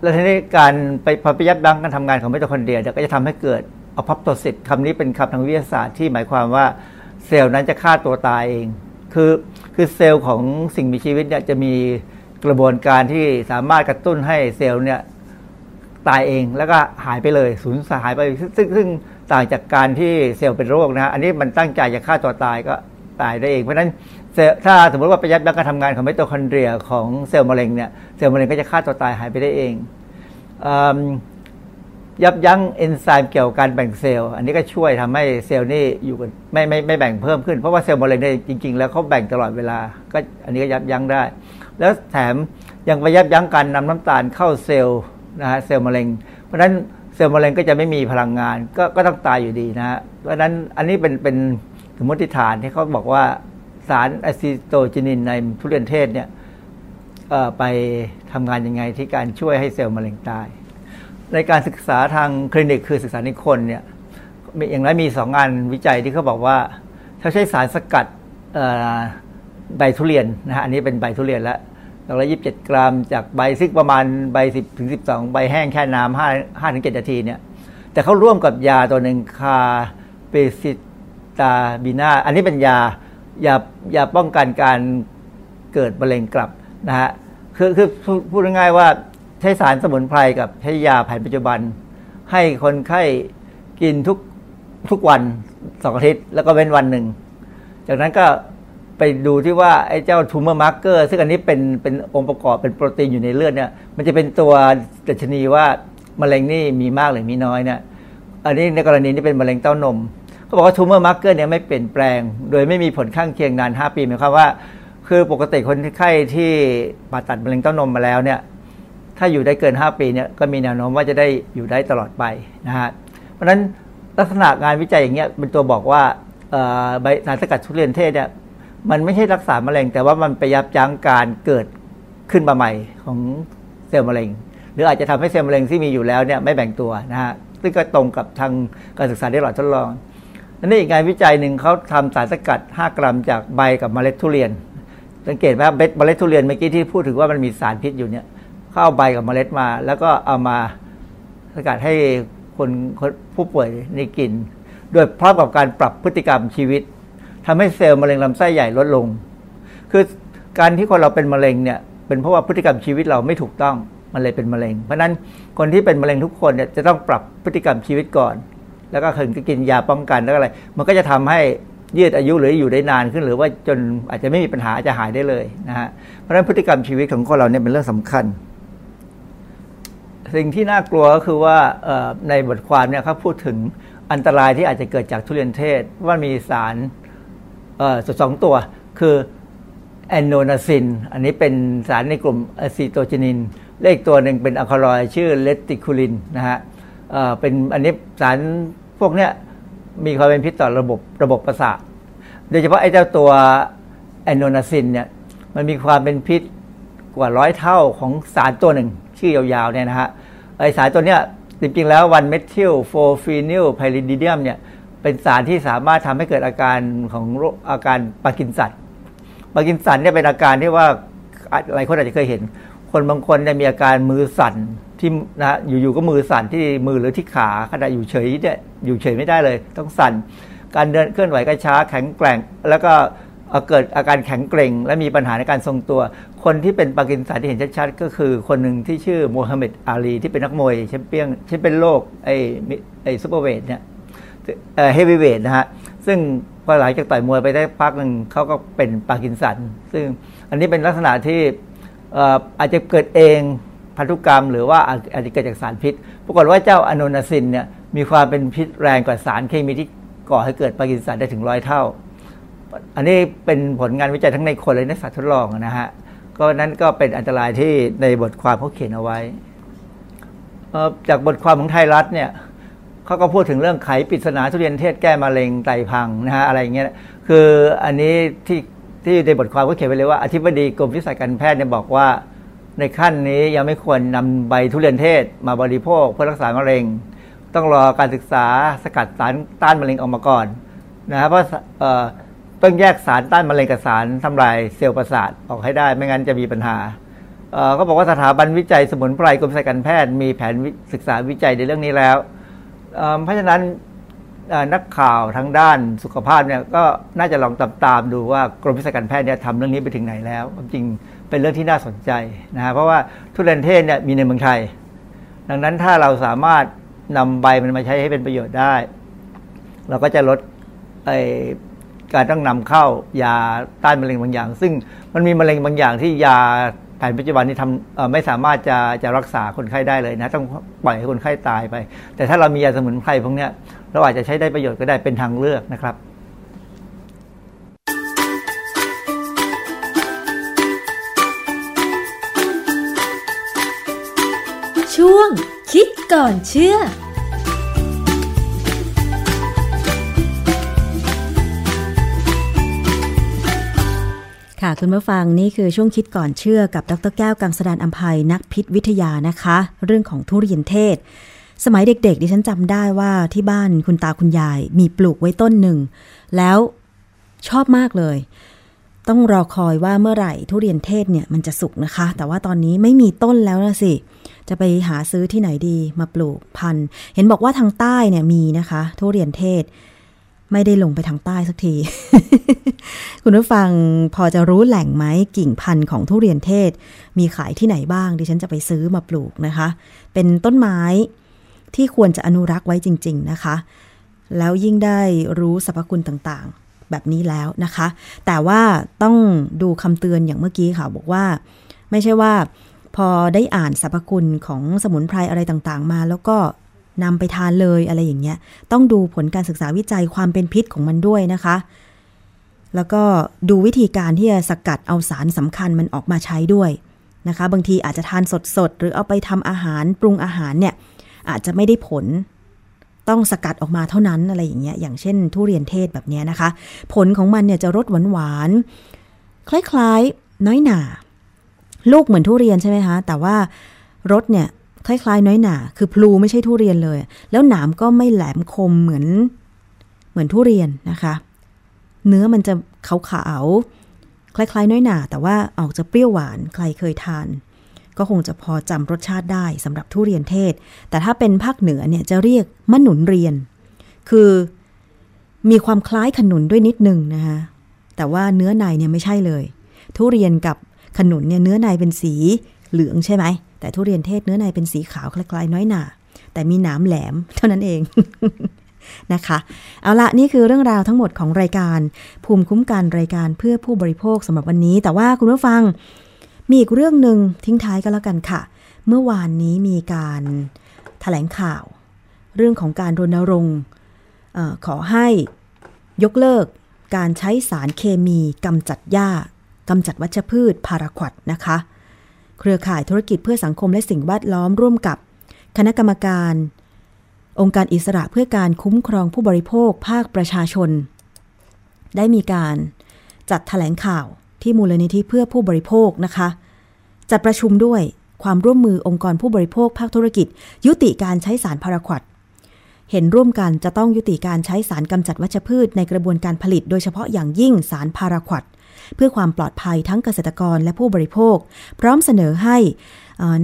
แล้วทีนี้การไปพอไปยับยั้งการทำงานของไมโตคอนเดรียก็จะทำให้เกิด apoptosis คำนี้เป็นคำทางวิทยาศาสตร์ที่หมายความว่าเซลล์นั้นจะฆ่าตัวตายเอง คือคือเซลล์ของสิ่งมีชีวิตเนี่ยจะมี กระบวนการที่สามารถกระตุ้นให้เซลล์เนี่ยตายเองแล้วก็หายไปเลยสูญสหายไปซึ่งซึ่งต่างจากการที่เซลล์เป็นโรคนะฮะอันนี้มันตั้งใจจะฆ่าตัวตายก็ตายได้เอง เพราะฉะนั้นถ้าสมมติว่าไปยับยั้งการทำงานของไมโตคอนเดรียของเซลล์มะเร็งเนี่ยเซลล์มะเร็งก็จะฆ่าตัวตายหายไปได้เองยับยั้งเอนไซม์เกี่ยวกับการแบ่งเซลล์อันนี้ก็ช่วยทำให้เซลล์นี่อยู่กันไม่ไม่ไม่แบ่งเพิ่มขึ้นเพราะว่าเซลล์มะเร็งเนี่ยจริง ๆ แล้วเขาแบ่งตลอดเวลาก็อันนี้ก็ยับยั้งได้ แล้วแถมยังไปยับยั้งการนำน้ำตาลเข้าเซลล์นะฮะเซลล์มะเร็ง เพราะฉะนั้นเซลล์มะเร็งก็จะไม่มีพลังงานก็ก็ต้องตายอยู่ดีนะฮะเพราะฉะนั้นอันนี้เป็นเป็นสมมติฐานที่เขาบอกว่าสาร acetogenin ในทุเรียนเทศเนี่ยไปทำงานยังไงที่การช่วยให้เซลล์มะเร็งตาย ในการศึกษาทางคลินิกคือศึกษาในคนเนี่ยอย่างไรมีสองงานวิจัยที่เขาบอกว่าเขาใช้สารสกัด ใบทุเรียนนะฮะอันนี้เป็นใบทุเรียนล้วดอกละยี่สิบเจ็ดกรัม จากใบซึ่งประมาณใบสิบถึงสิบสองใบแห้งแค่น้ำห้าห้าถึงเจ็ดนาทีเนี่ยแต่เขาร่วมกับยาตัวหนึ่งคาเปซิตาบีนาอันนี้เป็นยายายาป้องกันการเกิดมะเร็งกลับนะฮะคือคือพูดง่ายๆว่าใช้สารสมุนไพรกับใช้ยาแผนปัจจุบัน ให้คนไข้กินทุกทุกวันสองอาทิตย์แล้วก็เว้นวันหนึ่ง จากนั้นก็ ไปดูที่ว่าไอ้เจ้า tumor marker ซึ่งอันนี้เป็นเป็นองค์ประกอบเป็นโปรตีนอยู่ในเลือดเนี่ยมันจะเป็นตัวดัชนีว่ามะเร็งนี่มีมากหรือมีน้อยเนี่ยอันนี้ในกรณีนี้เป็นมะเร็งเต้านมเขาบอกว่า tumor marker เนี่ยไม่เปลี่ยนแปลง โดยไม่มีผลข้างเคียงนาน 5 ปีหมายความว่า คือปกติคนไข้ที่ผ่าตัดมะเร็งเต้านมมาแล้วเนี่ยถ้าอยู่ได้เกิน 5 ปีเนี่ยก็มีแนวโน้มว่าจะได้อยู่ได้ตลอดไปนะฮะเพราะฉะนั้นลักษณะงานวิจัยอย่างเงี้ยเป็นตัวบอกว่าใบสารสกัดทุเรียนเทศเนี่ย มันไม่ใช่รักษามะเร็ง แต่ว่ามันไปยับยั้งการเกิดขึ้นมาใหม่ของเซลล์มะเร็ง หรืออาจจะทำให้เซลล์มะเร็งที่มีอยู่แล้วเนี่ยไม่แบ่งตัวนะฮะซึ่งก็ตรงกับทางการศึกษาที่หลอดทดลองนี่อีกงานวิจัยหนึ่งเขาทำสารสกัด 5 กรัมจากใบกับเมล็ดทุเรียน สังเกตไหมเมล็ดทุเรียนเมื่อกี้ที่พูดถึงว่ามันมีสารพิษอยู่เนี่ยเข้าใบกับเมล็ดมา แล้วก็เอามาสกัดให้คนผู้ป่วยนี่กิน โดยพร้อมกับการปรับพฤติกรรมชีวิต ทำให้เซลล์มะเร็งลำไส้ใหญ่ลดลง คือการที่คนเราเป็นมะเร็งเนี่ยเป็นเพราะว่าพฤติกรรมชีวิตเราไม่ถูกต้องมันเลยเป็นมะเร็ง เพราะนั้นคนที่เป็นมะเร็งทุกคนเนี่ยจะต้องปรับพฤติกรรมชีวิตก่อน แล้วก็ถึงจะกินยาป้องกันแล้วอะไร มันก็จะทำให้ยืดอายุหรืออยู่ได้นานขึ้น หรือว่าจนอาจจะไม่มีปัญหาจะหายได้เลยนะฮะเพราะฉะนั้นพฤติกรรมชีวิตของคนเราเนี่ยเป็นเรื่องสำคัญ สิ่งที่น่ากลัวก็คือว่าในบทความเนี่ยเขาพูดถึงอันตรายที่อาจจะเกิดจากทุเรียนเทศว่ามีสาร สุดสองตัวคือ annonacin อันนี้เป็นสารในกลุ่ม acetogenin อีกตัวหนึ่งเป็นอัลคาลอยด์ชื่อ reticuline นะฮะเป็นอันนี้สารพวกเนี้ยมีความเป็นพิษต่อระบบระบบประสาทโดยเฉพาะไอ้เจ้าตัว annonacin เนี่ยมันมีความเป็นพิษกว่าร้อยเท่าของสารตัวหนึ่ง ชื่อยาวๆเนี่ยนะฮะไอ้สารตัวเนี้ยจริงๆแล้ว one methyl four phenylpyridinium เนี่ย เป็นสารที่สามารถทำให้เกิดอาการของอาการพาร์กินสันพาร์กินสันเนี่ยเป็นอาการที่ว่าหลายคนอาจจะเคยเห็น คนบางคนเนี่ยมีอาการมือสั่นที่นะอยู่ๆก็มือสั่นที่มือหรือที่ขาขณะอยู่เฉยเนี่ยอยู่เฉยไม่ได้เลย ต้องสั่น การเดินเคลื่อนไหวก็ช้าแข็งแกร่ง แล้วก็เกิดอาการแข็งเกร็ง และมีปัญหาในการทรงตัว คนที่เป็นพาร์กินสันที่เห็นชัดๆ ก็คือคนหนึ่งที่ชื่อโมฮัมเหม็ดอาลีที่เป็นนักมวยแชมเปี้ยนแชมเปี้ยนโลกไอ้ไอ้ superweight เนี่ย heavyweight นะฮะ ซึ่งพอหลังจากต่อยมวยไปได้พักหนึ่งเขาก็เป็นพาร์กินสัน ซึ่งอันนี้เป็นลักษณะที่อาจจะเกิดเองพันธุกรรม หรือว่าอาจจะเกิดจากสารพิษ ปรากฏว่าเจ้าอโนนาซินเนี่ยมีความเป็นพิษแรงกว่าสารเคมีที่ก่อให้เกิดปากินสันได้ถึงร้อยเท่า อันนี้เป็นผลงานวิจัยทั้งในคนและในสัตว์ทดลองนะฮะ ก็นั้นก็เป็นอันตรายที่ในบทความเขาเขียนเอาไว้ จากบทความของไทยรัฐเนี่ย เขาก็พูดถึงเรื่องไขปริศนาทุเรียนเทศแก้มะเร็งไตพังนะฮะอะไรเงี้ยคืออันนี้ที่ที่ในบทความก็เขียนไว้เลยว่าอธิบดีกรมวิสัยการแพทย์เนี่ยบอกว่า ในขั้นนี้ยังไม่ควรนำใบทุเรียนเทศมาบริโภคเพื่อรักษามะเร็ง ต้องรอการศึกษาสกัดสารต้านมะเร็งออกมาก่อนนะเพราะต้องแยกสารต้านมะเร็งกับสารทำลายเซลล์ประสาทออกให้ได้ ไม่งั้นจะมีปัญหาเขาบอกว่าสถาบันวิจัยสมุนไพรกรมสายการแพทย์มีแผนศึกษาวิจัยในเรื่องนี้แล้ว เพราะฉะนั้นนักข่าวทางด้านสุขภาพเนี่ยก็น่าจะลองตามตามดูว่ากรมวิชาการแพทย์เนี่ยทำเรื่องนี้ไปถึงไหนแล้ว จริงเป็นเรื่องที่น่าสนใจนะฮะเพราะว่าทุเรียนเทศเนี่ยมีในเมืองไทย ดังนั้นถ้าเราสามารถนำใบมันมาใช้ให้เป็นประโยชน์ได้ เราก็จะลดการต้องนำเข้ายาต้านมะเร็งบางอย่าง ซึ่งมันมีมะเร็งบางอย่างที่ยา แผนปัจจุบันนี้ทำไม่สามารถจะจะรักษาคนไข้ได้เลยนะ ต้องปล่อยให้คนไข้ตายไป แต่ถ้าเรามียาสมุนไพรพวกนี้เราอาจจะใช้ได้ประโยชน์ก็ได้เป็นทางเลือกนะครับ ช่วงคิดก่อนเชื่อ ค่ะ คุณผู้ฟังนี่คือช่วงคิดก่อนเชื่อกับดรแก้วกังสดานอัมภัยนักพิษวิทยานะคะ เรื่องของทุเรียนเทศ สมัยเด็กๆ ดิฉันจำได้ว่าที่บ้านคุณตาคุณยายมีปลูกไว้ต้นหนึ่ง แล้วชอบมากเลย ต้องรอคอยว่าเมื่อไหร่ทุเรียนเทศเนี่ยมันจะสุกนะคะ แต่ว่าตอนนี้ไม่มีต้นแล้วนะสิจะไปหาซื้อที่ไหนดีมาปลูกพันธุ์ เห็นบอกว่าทางใต้เนี่ยมีนะคะ ทุเรียนเทศ ไม่ได้ลงไปทางใต้สักที คุณผู้ฟังพอจะรู้แหล่งไหมกิ่งพันธุ์ของทุเรียนเทศ มีขายที่ไหนบ้างดิฉันจะไปซื้อมาปลูกนะคะ เป็นต้นไม้ที่ควรจะอนุรักษ์ไว้จริง ๆนะคะ แล้วยิ่งได้รู้สรรพคุณต่างๆ แบบนี้แล้วนะคะ แต่ว่าต้องดูคำเตือนอย่างเมื่อกี้ค่ะ บอกว่า ไม่ใช่ว่า พอได้อ่านสรรพคุณของสมุนไพรอะไรต่างๆ มา แล้วก็ นำไปทานเลยอะไรอย่างเงี้ย ต้องดูผลการศึกษาวิจัยความเป็นพิษของมันด้วยนะคะ แล้วก็ดูวิธีการที่จะสกัดเอาสารสำคัญมันออกมาใช้ด้วยนะคะ บางทีอาจจะทานสดๆ หรือเอาไปทำอาหารปรุงอาหารเนี่ยอาจจะไม่ได้ผลต้องสกัดออกมาเท่านั้นอะไรอย่างเงี้ย อย่างเช่น ทุเรียนเทศแบบเนี้ยนะคะ ผลของมันเนี่ยจะรสหวานๆคล้ายๆ น้อยหนา ลูกเหมือนทุเรียนใช่ไหมคะ แต่ว่ารสเนี่ย คล้ายๆ น้อยหนาคือพลูไม่ใช่ทุเรียนเลย แล้วหนามก็ไม่แหลมคมเหมือนเหมือนทุเรียนนะคะ เนื้อมันจะขาวๆคล้าย ๆ น้อยหนา แต่ว่าออกจะเปรี้ยวหวานใครเคยทาน ก็คงจะพอจำรสชาติได้สำหรับทุเรียนเทศ แต่ถ้าเป็นภาคเหนือเนี่ยจะเรียกมะหนุนเรียน คือมีความคล้ายขนุนด้วยนิดนึงนะคะแต่ว่าเนื้อในเนี่ยไม่ใช่เลย ทุเรียนกับขนุนเนี่ยเนื้อในเป็นสีเหลืองใช่ไหม แต่ทุเรียนเทศเนื้อในเป็นสีขาวคล้ายๆน้อยหนาแต่มีหนามแหลมเท่านั้นเองนะคะ เอาละนี่คือเรื่องราวทั้งหมดของรายการ ภูมิคุ้มกันรายการเพื่อผู้บริโภคสำหรับวันนี้ แต่ว่าคุณผู้ฟังมีอีกเรื่องหนึ่งทิ้งท้ายก็แล้วกันค่ะ เมื่อวานนี้มีการถแถลงข่าว เรื่องของการรณรงค์ขอให้ยกเลิกการใช้สารเคมีกำจัดหญ้ากำจัดวัชพืชพาราควดนะคะ เครือข่ายธุรกิจเพื่อสังคมและสิ่งแวดล้อมร่วมกับ คณะกรรมการ องค์การอิสระเพื่อการคุ้มครองผู้บริโภคภาคประชาชน ได้มีการจัดแถลงข่าวที่มูลนิธิเพื่อผู้บริโภคนะคะ จัดประชุมด้วยความร่วมมือองค์กรผู้บริโภคภาคธุรกิจ ยุติการใช้สารพาราควดเห็นร่วมกันจะต้องยุติการใช้สารกำจัดวัชพืชในกระบวนการผลิต โดยเฉพาะอย่างยิ่งสารพาราควด เพื่อความปลอดภัยทั้งเกษตรกรและผู้บริโภค พร้อมเสนอให้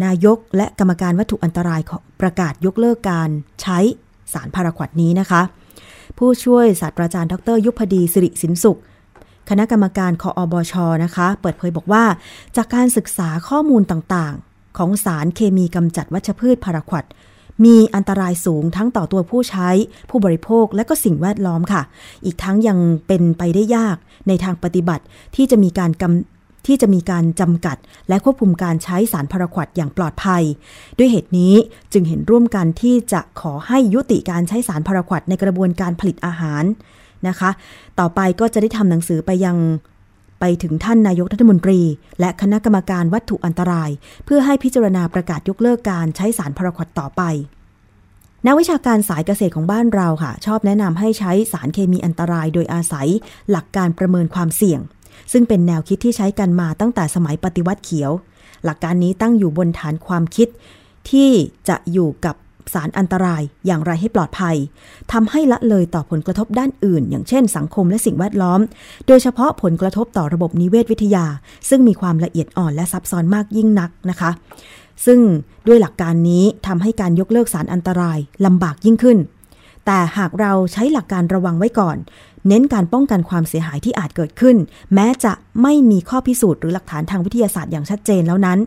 นายกและกรรมการวัตถุอันตรายประกาศยกเลิกการใช้สารพาราควดนี้นะคะ ผู้ช่วยศาสตราจารย์ดร ยุพดีสิริสินสุข คณะกรรมการคออบชนะคะ เปิดเผยบอกว่า จากการศึกษาข้อมูลต่างๆ ของสารเคมีกำจัดวัชพืชพาราควดมีอันตรายสูงทั้งต่อตัวผู้ใช้ ผู้บริโภคและก็สิ่งแวดล้อมค่ะ อีกทั้งยังเป็นไปได้ยาก ในทางปฏิบัติที่จะมีการกำที่จะมีการจำกัด และควบคุมการใช้สารพาราควดอย่างปลอดภัย ด้วยเหตุนี้จึงเห็นร่วมกันที่จะขอให้ยุติการใช้สารพาราควดในกระบวนการผลิตอาหารนะคะ ต่อไปก็จะได้ทำหนังสือไปยังไปถึงท่านนายกรัฐมนตรี และคณะกรรมการวัตถุอันตราย เพื่อให้พิจารณาประกาศยกเลิกการใช้สารพาราควดต่อไป นักวิชาการสายเกษตรของบ้านเราค่ะ ชอบแนะนำให้ใช้สารเคมีอันตรายโดยอาศัยหลักการประเมินความเสี่ยง ซึ่งเป็นแนวคิดที่ใช้กันมาตั้งแต่สมัยปฏิวัติเขียว หลักการนี้ตั้งอยู่บนฐานความคิด ที่จะอยู่กับสารอันตรายอย่างไรให้ปลอดภัยทำให้ละเลยต่อผลกระทบด้านอื่น อย่างเช่น สังคมและสิ่งแวดล้อม โดยเฉพาะผลกระทบต่อระบบนิเวศวิทยา ซึ่งมีความละเอียดอ่อนและซับซ้อนมากยิ่งนักนะคะซึ่งด้วยหลักการนี้ทำให้การยกเลิกสารอันตรายลำบากยิ่งขึ้น แต่หากเราใช้หลักการระวังไว้ก่อน เน้นการป้องกันความเสียหายที่อาจเกิดขึ้น แม้จะไม่มีข้อพิสูจน์หรือหลักฐานทางวิทยาศาสตร์อย่างชัดเจนแล้วนั้น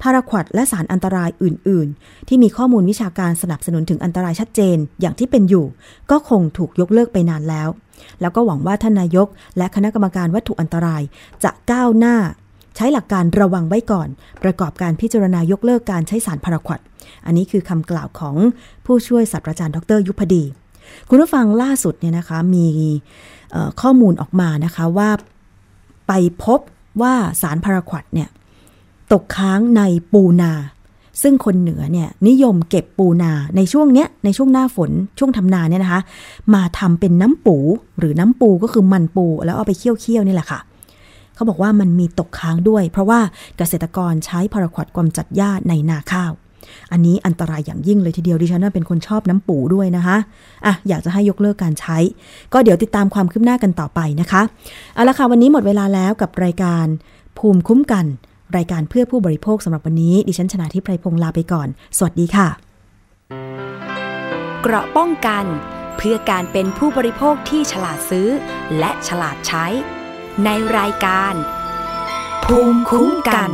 พาราควดและสารอันตรายอื่น ๆ ที่มีข้อมูลวิชาการสนับสนุนถึงอันตรายชัดเจนอย่างที่เป็นอยู่ ก็คงถูกยกเลิกไปนานแล้ว แล้วก็หวังว่าท่านนายก และคณะกรรมการวัตถุอันตรายจะก้าวหน้า ใช้หลักการระวังไว้ก่อน ประกอบการพิจารณายกเลิกการใช้สารพาราควดอันนี้คือคำกล่าวของผู้ช่วยศาสตราจารย์ดรยุพดี คุณผู้ฟังล่าสุดเนี่ยนะคะมีข้อมูลออกมานะคะว่าไปพบว่าสารพาราควดเนี่ยตกค้างในปูนา ซึ่งคนเหนือเนี่ยนิยมเก็บปูนาในช่วงเนี้ยในช่วงหน้าฝนช่วงทำนาเนี่ยนะคะ มาทำเป็นน้ำปูหรือน้ำปูก็คือมันปูแล้วเอาไปเคี่ยวๆนี่แหละค่ะ เขาบอกว่ามันมีตกค้างด้วย เพราะว่าเกษตรกรใช้พาราควอดกำจัดหญ้าในนาข้าว อันนี้อันตรายอย่างยิ่งเลยทีเดียวดิฉันเป็นคนชอบน้ำปูด้วยนะคะอะอยากจะให้ยกเลิกการใช้ ก็เดี๋ยวติดตามความคืบหน้ากันต่อไปนะคะเอาละค่ะวันนี้หมดเวลาแล้วกับรายการภูมิคุ้มกัน รายการเพื่อผู้บริโภคสำหรับวันนี้ ดิฉันชนะทิพไพรพงศ์ลาไปก่อน สวัสดีค่ะเกราะป้องกัน เพื่อการเป็นผู้บริโภคที่ฉลาดซื้อ และฉลาดใช้ ในรายการ ภูมิคุ้มกัน